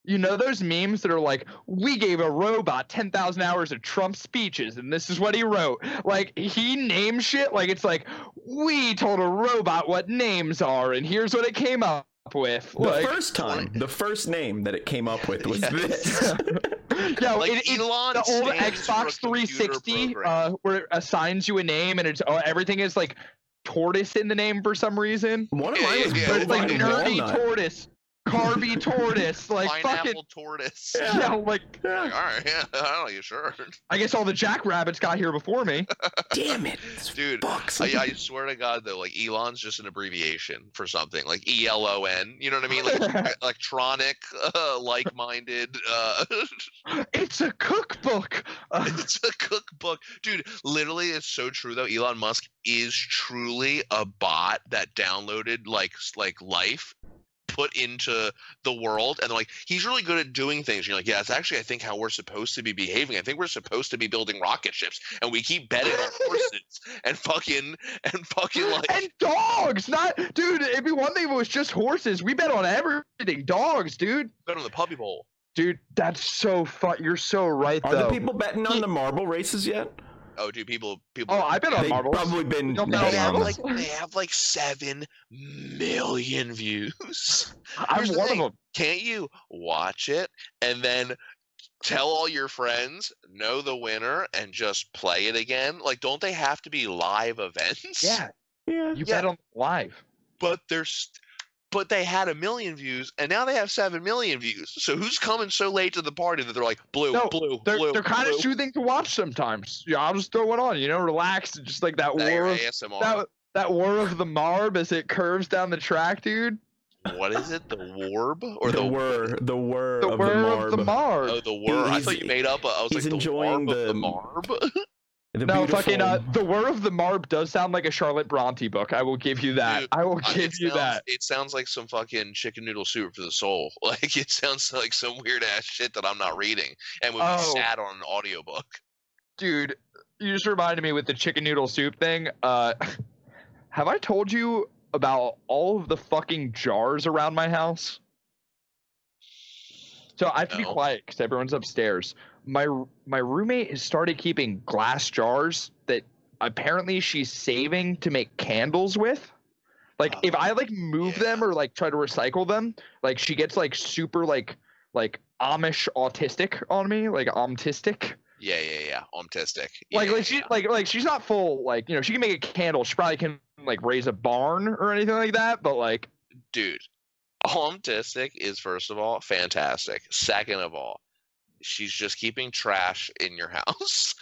Mean, You know those memes that are like, we gave a robot 10,000 hours of Trump speeches and this is what he wrote. Like, he names shit like it's like, we told a robot what names are and here's what it came up with. The Like, first time, the first name that it came up with was Yes. this. yeah, like it, it, Elon the old stands for a Xbox 360 uh, where it assigns you a name and it's oh, everything is like tortoise in the name for some reason. One of Yeah, mine yeah, was yeah, But it's like bovine nerdy walnut. tortoise, carby tortoise, like fucking tortoise. yeah, like Like, all right, yeah, I don't know, you sure, I guess all the jackrabbits got here before me. Damn it, dude. Bucks. I, I swear to God, though, like Elon's just an abbreviation for something, like E L O N. You know what I mean? Like electronic, uh, like-minded. Uh, it's a cookbook. Uh, it's a cookbook, dude. Literally, it's so true though. Elon Musk is truly a bot that downloaded like like life. Put into the world, and they're like, he's really good at doing things. And you're like, yeah, it's actually, I think, how we're supposed to be behaving. I think we're supposed to be building rocket ships, and we keep betting on horses and fucking and fucking like and dogs, not dude. It'd be one thing if it was just horses. We bet on everything. Dogs, dude. bet on the puppy bowl. Dude, that's so fun. You're so right, Are though. the people betting on the marble races yet? Oh, dude, people, people. oh, I bet on They've probably been. Don't They on have marbles? like they have like seven million views. I'm Here's one thing. of them. Can't you watch it and then tell all your friends, know the winner, and just play it again? Like, don't they have to be live events? Yeah, Yeah. you Yeah. bet on live. But there's but they had a million views and now they have seven million views. So who's coming so late to the party that they're like blue, No, blue, They're blue, they're kind of soothing to watch sometimes. Yeah, I'll just throw it on. You know, relax, and just like that Now war of that that war of the marb as it curves down the track, dude. What is it? The warb or the the, whir, the whir The of the whir marb. of the marb. Oh, the whir. I thought you made up. A, I was he's like, the enjoying warb of the- the marb. The no, fucking uh, the whir of the marb does sound like a Charlotte Bronte book. I will give you that. Dude, I will give you sounds, that. It sounds like some fucking chicken noodle soup for the soul. Like it sounds like some weird ass shit that I'm not reading and would be Oh. sad on an audiobook. Dude, you just reminded me with the chicken noodle soup thing. Uh, have I told you about all of the fucking jars around my house? So I have to be quiet because everyone's upstairs. My my roommate has started keeping glass jars that apparently she's saving to make candles with. Like if I like move them or like try to recycle them, like she gets like super like like Amish autistic on me, like autistic. Yeah, yeah, yeah. Autistic. Like yeah, like she yeah. like like she's not full like you know she can make a candle. She probably can like raise a barn or anything like that. But like dude, autistic is first of all fantastic. Second of all, she's just keeping trash in your house.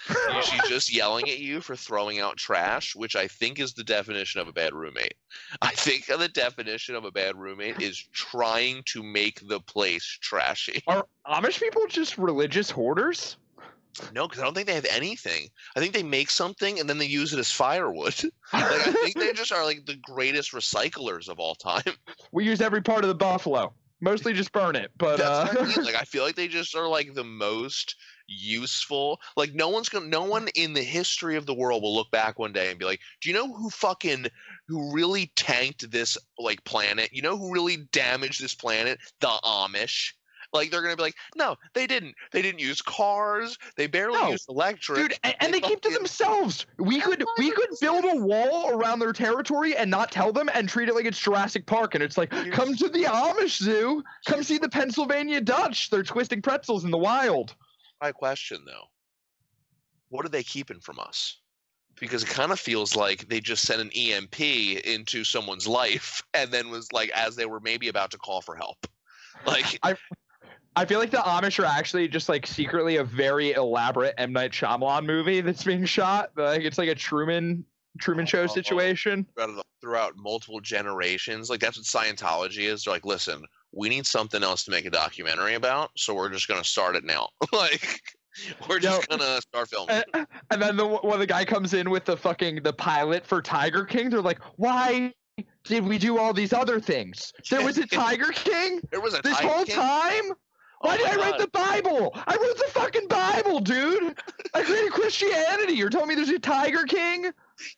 She's just yelling at you for throwing out trash, which I think is the definition of a bad roommate. I think the definition of a bad roommate is trying to make the place trashy. are Amish people just religious hoarders? No, because I don't think they have anything. I think they make something and then they use it as firewood. like I think they just are like the greatest recyclers of all time. we use every part of the buffalo. Mostly just burn it. But That's what I uh, mean. Like I feel like they just are like the most useful. Like no one's gonna, no one in the history of the world will look back one day and be like, "Do you know who fucking who really tanked this like planet? You know who really damaged this planet? The Amish." Like they're gonna be like, "No, they didn't. They didn't use cars. They barely No. used electric." dude, and, and they keep to themselves. We could we could build a wall around their territory and not tell them and treat it like it's Jurassic Park. And it's like, come to the Amish zoo. Come see the Pennsylvania Dutch. They're twisting pretzels in the wild. My question though, what are they keeping from us? because it kind of feels like they just sent an EMP into someone's life and then was like as they were maybe about to call for help. Like I feel like the Amish are actually just like secretly a very elaborate M Night Shyamalan movie that's being shot. Like it's like a Truman Truman Show Oh. situation. throughout, uh, throughout multiple generations, like that's what Scientology is. They're like, listen, we need something else to make a documentary about, so we're just gonna start it now. like we're just Yo. gonna start filming. And, and then the when the guy comes in with the fucking the pilot for Tiger King, they're like, "Why did we do all these other things? There was a Tiger King there was a this Tiger whole King? time." Oh Why did oh I write the Bible? I wrote the fucking Bible, dude. I created Christianity. You're telling me there's a Tiger King?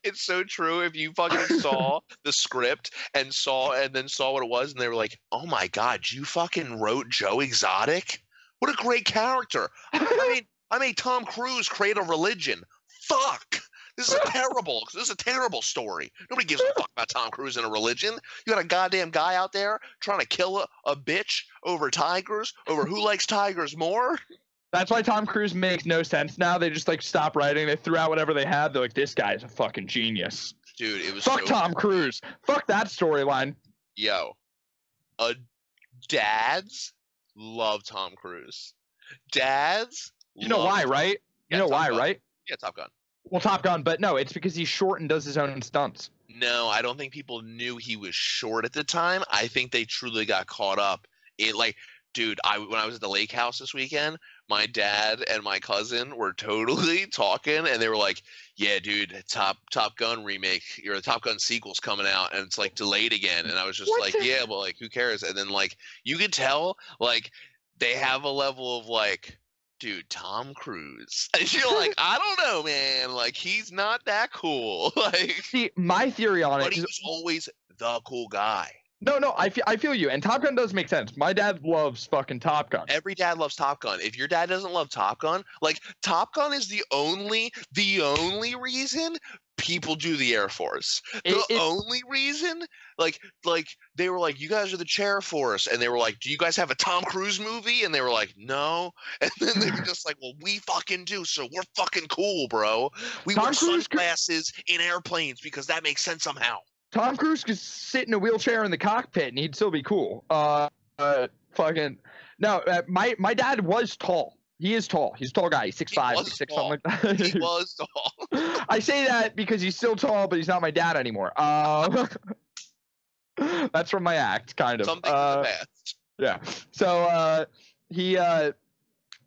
It's so true. If you fucking saw the script and saw and then saw what it was, and they were like, "Oh my god, you fucking wrote Joe Exotic? What a great character!" I mean, I made Tom Cruise create a religion. Fuck. This is terrible. This is a terrible story. Nobody gives a fuck about Tom Cruise and a religion. You got a goddamn guy out there trying to kill a, a bitch over tigers, over who likes tigers more. That's why Tom Cruise makes no sense now. They just like stop writing. They threw out whatever they had. They're like, this guy's a fucking genius. Dude, it was Fuck so Tom Cruise. Fuck that storyline. yo, a dads love Tom Cruise. Dads, You know why, right? You Yeah, know Top why, Gun. right? Yeah, Top Gun. Well, Top Gun, but no, it's because he's short and does his own stunts. No, I don't think people knew he was short at the time. I think they truly got caught up It like, dude. I when I was at the lake house this weekend, my dad and my cousin were totally talking, and they were like, "Yeah, dude, Top Top Gun remake, or the Top Gun sequel's coming out, and it's like delayed again." And I was just What like, the- "Yeah, but like, who cares?" And then like, you could tell like they have a level of like. Dude, Tom Cruise. And you're like, I don't know, man. Like, he's not that cool. Like, See, my theory on it but he was always the cool guy. no, no. I feel, I feel you, and Top Gun does make sense. My dad loves fucking Top Gun. Every dad loves Top Gun. If your dad doesn't love Top Gun, like Top Gun is the only the only reason people do the Air Force. The It- it- only reason, like like they were like, you guys are the Chair Force, and they were like, do you guys have a Tom Cruise movie? And they were like, no. And then they were just like, well, we fucking do, so we're fucking cool, bro. We Tom wear Cruise could- sunglasses in airplanes because that makes sense somehow. Tom Cruise could sit in a wheelchair in the cockpit and he'd still be cool. Uh, uh fucking no. Uh, my my dad was tall. He is tall. He's a tall guy. He's six five, was six six, tall. something like that. He was tall. I say that because he's still tall, but he's not my dad anymore. Uh, that's from my act, kind of. Something Uh, in the past. yeah. So uh, he uh,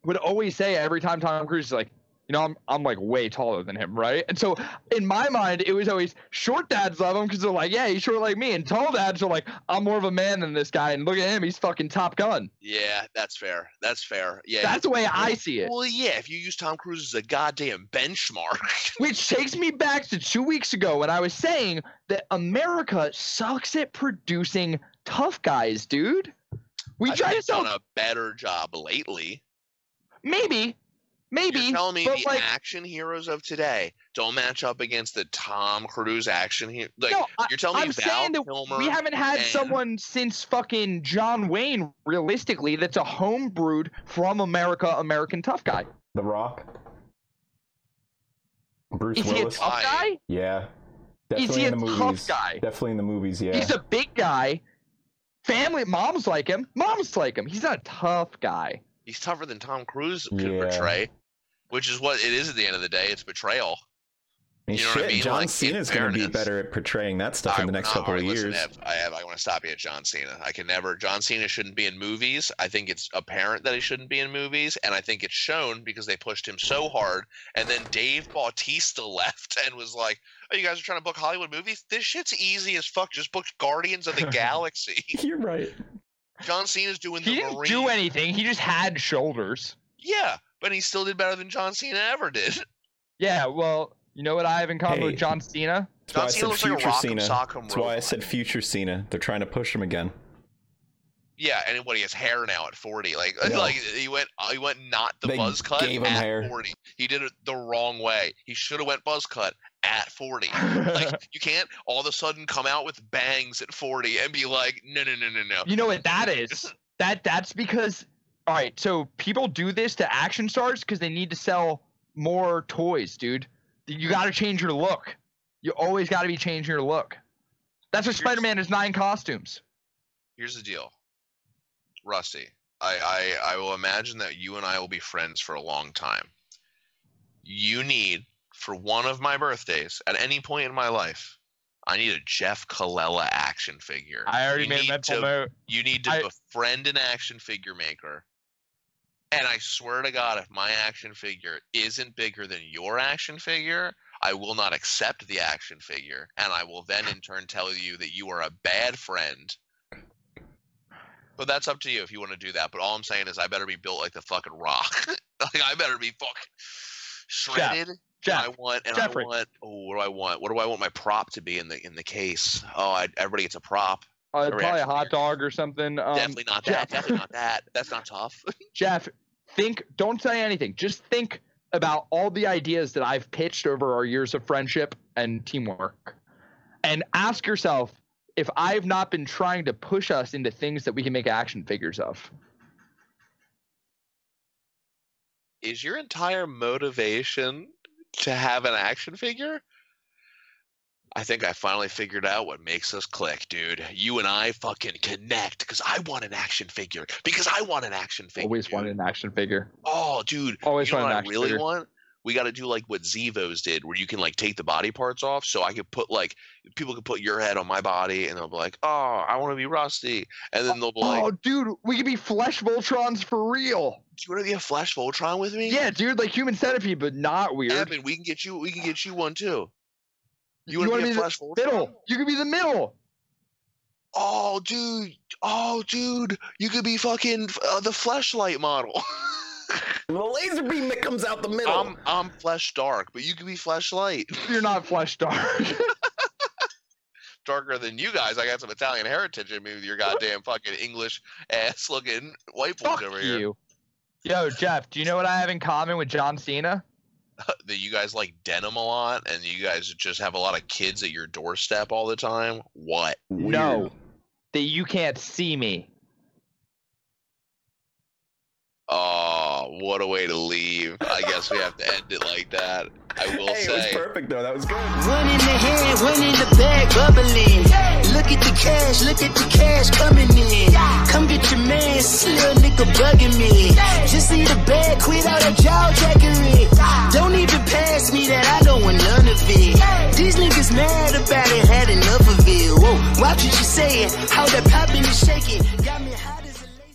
would always say every time Tom Cruise is like, you know, I'm I'm like way taller than him, right? And so in my mind, it was always short dads love him because they're like, yeah, he's short like me, and tall dads are like, I'm more of a man than this guy, and look at him, he's fucking Top Gun. Yeah, that's fair. That's fair. Yeah. That's the way I see it. Well, yeah. If you use Tom Cruise as a goddamn benchmark, Which takes me back to two weeks ago when I was saying that America sucks at producing tough guys, dude. We I try to done a better job lately. maybe, maybe. You're telling me but the like, action heroes of today don't match up against the Tom Cruise action hero? Like no, you're telling me I'm Val saying that Kilmer? we haven't had and- someone since fucking John Wayne, realistically, that's a homebrewed from America, American tough guy. The Rock. Bruce Willis. Is he a tough guy? yeah. Is Definitely he in a the tough movies. guy? Definitely in the movies, yeah. He's a big guy. Family, moms like him. Moms like him. He's not a tough guy. He's tougher than Tom Cruise could Yeah. portray, which is what it is at the end of the day. It's betrayal. I mean, you know what I mean? John Like, in Cena's going to be better at portraying that stuff in the next no, couple alright, of listen, years. Ev, I have. I want to stop you at John Cena. I can never. John Cena shouldn't be in movies. I think it's apparent that he shouldn't be in movies, and I think it's shown because they pushed him so hard. And then Dave Bautista left and was like, "Oh, you guys are trying to book Hollywood movies? This shit's easy as fuck. Just book Guardians of the Galaxy." You're right. John Cena's doing He the didn't Marine. do anything. He just had shoulders. Yeah, but he still did better than John Cena ever did. Yeah, well, you know what I have in common Hey. with John Cena? That's why I John Cena said looks like a future Rock'em Cena. Sock'em That's why I said future Cena. They're trying to push him again. Yeah, and what he has hair now at forty. Like, Yeah. like he went, uh, he went not the They buzz cut gave him at hair. forty. He did it the wrong way. He should have went buzz cut at forty. Like, you can't all of a sudden come out with bangs at forty and be like, no, no, no, no, no. you know what that is? That that's because all right, so people do this to action stars because they need to sell more toys, dude. You got to change your look. You always got to be changing your look. That's what Here's- Spider-Man is nine costumes. Here's the deal, Rusty. I, I I will imagine that you and I will be friends for a long time. You need for one of my birthdays at any point in my life. I need a Jeff Colella action figure. I already You made a mental to- note. You need to I- befriend an action figure maker. And I swear to God, if my action figure isn't bigger than your action figure, I will not accept the action figure. And I will then in turn tell you that you are a bad friend. But that's up to you if you want to do that. But all I'm saying is I better be built like the fucking rock. like I better be fucking shredded. and Jeff, I want and Jeffrey. I want oh what do I want? What do I want my prop to be in the in the case? Oh I, everybody gets a prop. Uh, probably a hot dog or something. Um, Definitely not Jeff- that. Definitely not that. That's not tough. Jeff, think. Don't say anything. Just think about all the ideas that I've pitched over our years of friendship and teamwork, and ask yourself if I've not been trying to push us into things that we can make action figures of. Is your entire motivation to have an action figure? I think I finally figured out what makes us click, dude. You and I fucking connect because I want an action figure. Because I want an action figure. Always dude. wanted an action figure. Oh, dude. Always you know wanted what an I action really figure. want? We got to do like what Zevos did, where you can like take the body parts off. So I could put like people could put your head on my body, and they'll be like, "Oh, I want to be Rusty," and then they'll be like, oh, dude, we could be flesh Voltrons for real. "Do you want to be a Flesh Voltron with me?" Yeah, dude, like human centipede, but not weird. Evan, we can get you. We can get you one too. You, You want to be be a the Flash Voltron? middle. You could be the middle. Oh, dude. Oh, dude. You could be fucking uh, the flashlight model. The laser beam that comes out the middle. I'm I'm flesh dark, but you could be fleshlight. You're not flesh dark. Darker than you guys. I got some Italian heritage in me with your goddamn fucking English ass looking white boys Fuck over here. you. Yo, Jeff, do you know what I have in common with John Cena? That you guys like denim a lot, and you guys just have a lot of kids at your doorstep all the time. What? No, that you can't see me. Oh, what a way to leave. I guess we have to end it like that. I will Hey, it was perfect though. That was good. One in the hand, one in the bag, bubbling. Look at the cash, look at the cash coming in. Come get your man, this little nigga bugging me. Just leave the bag, quit all that jaw jackery. Don't even pass me that, I don't want none of it. These niggas mad about it, had enough of it. Whoa, watch what you saying, how that popping and shaking. Got me hot as a laser.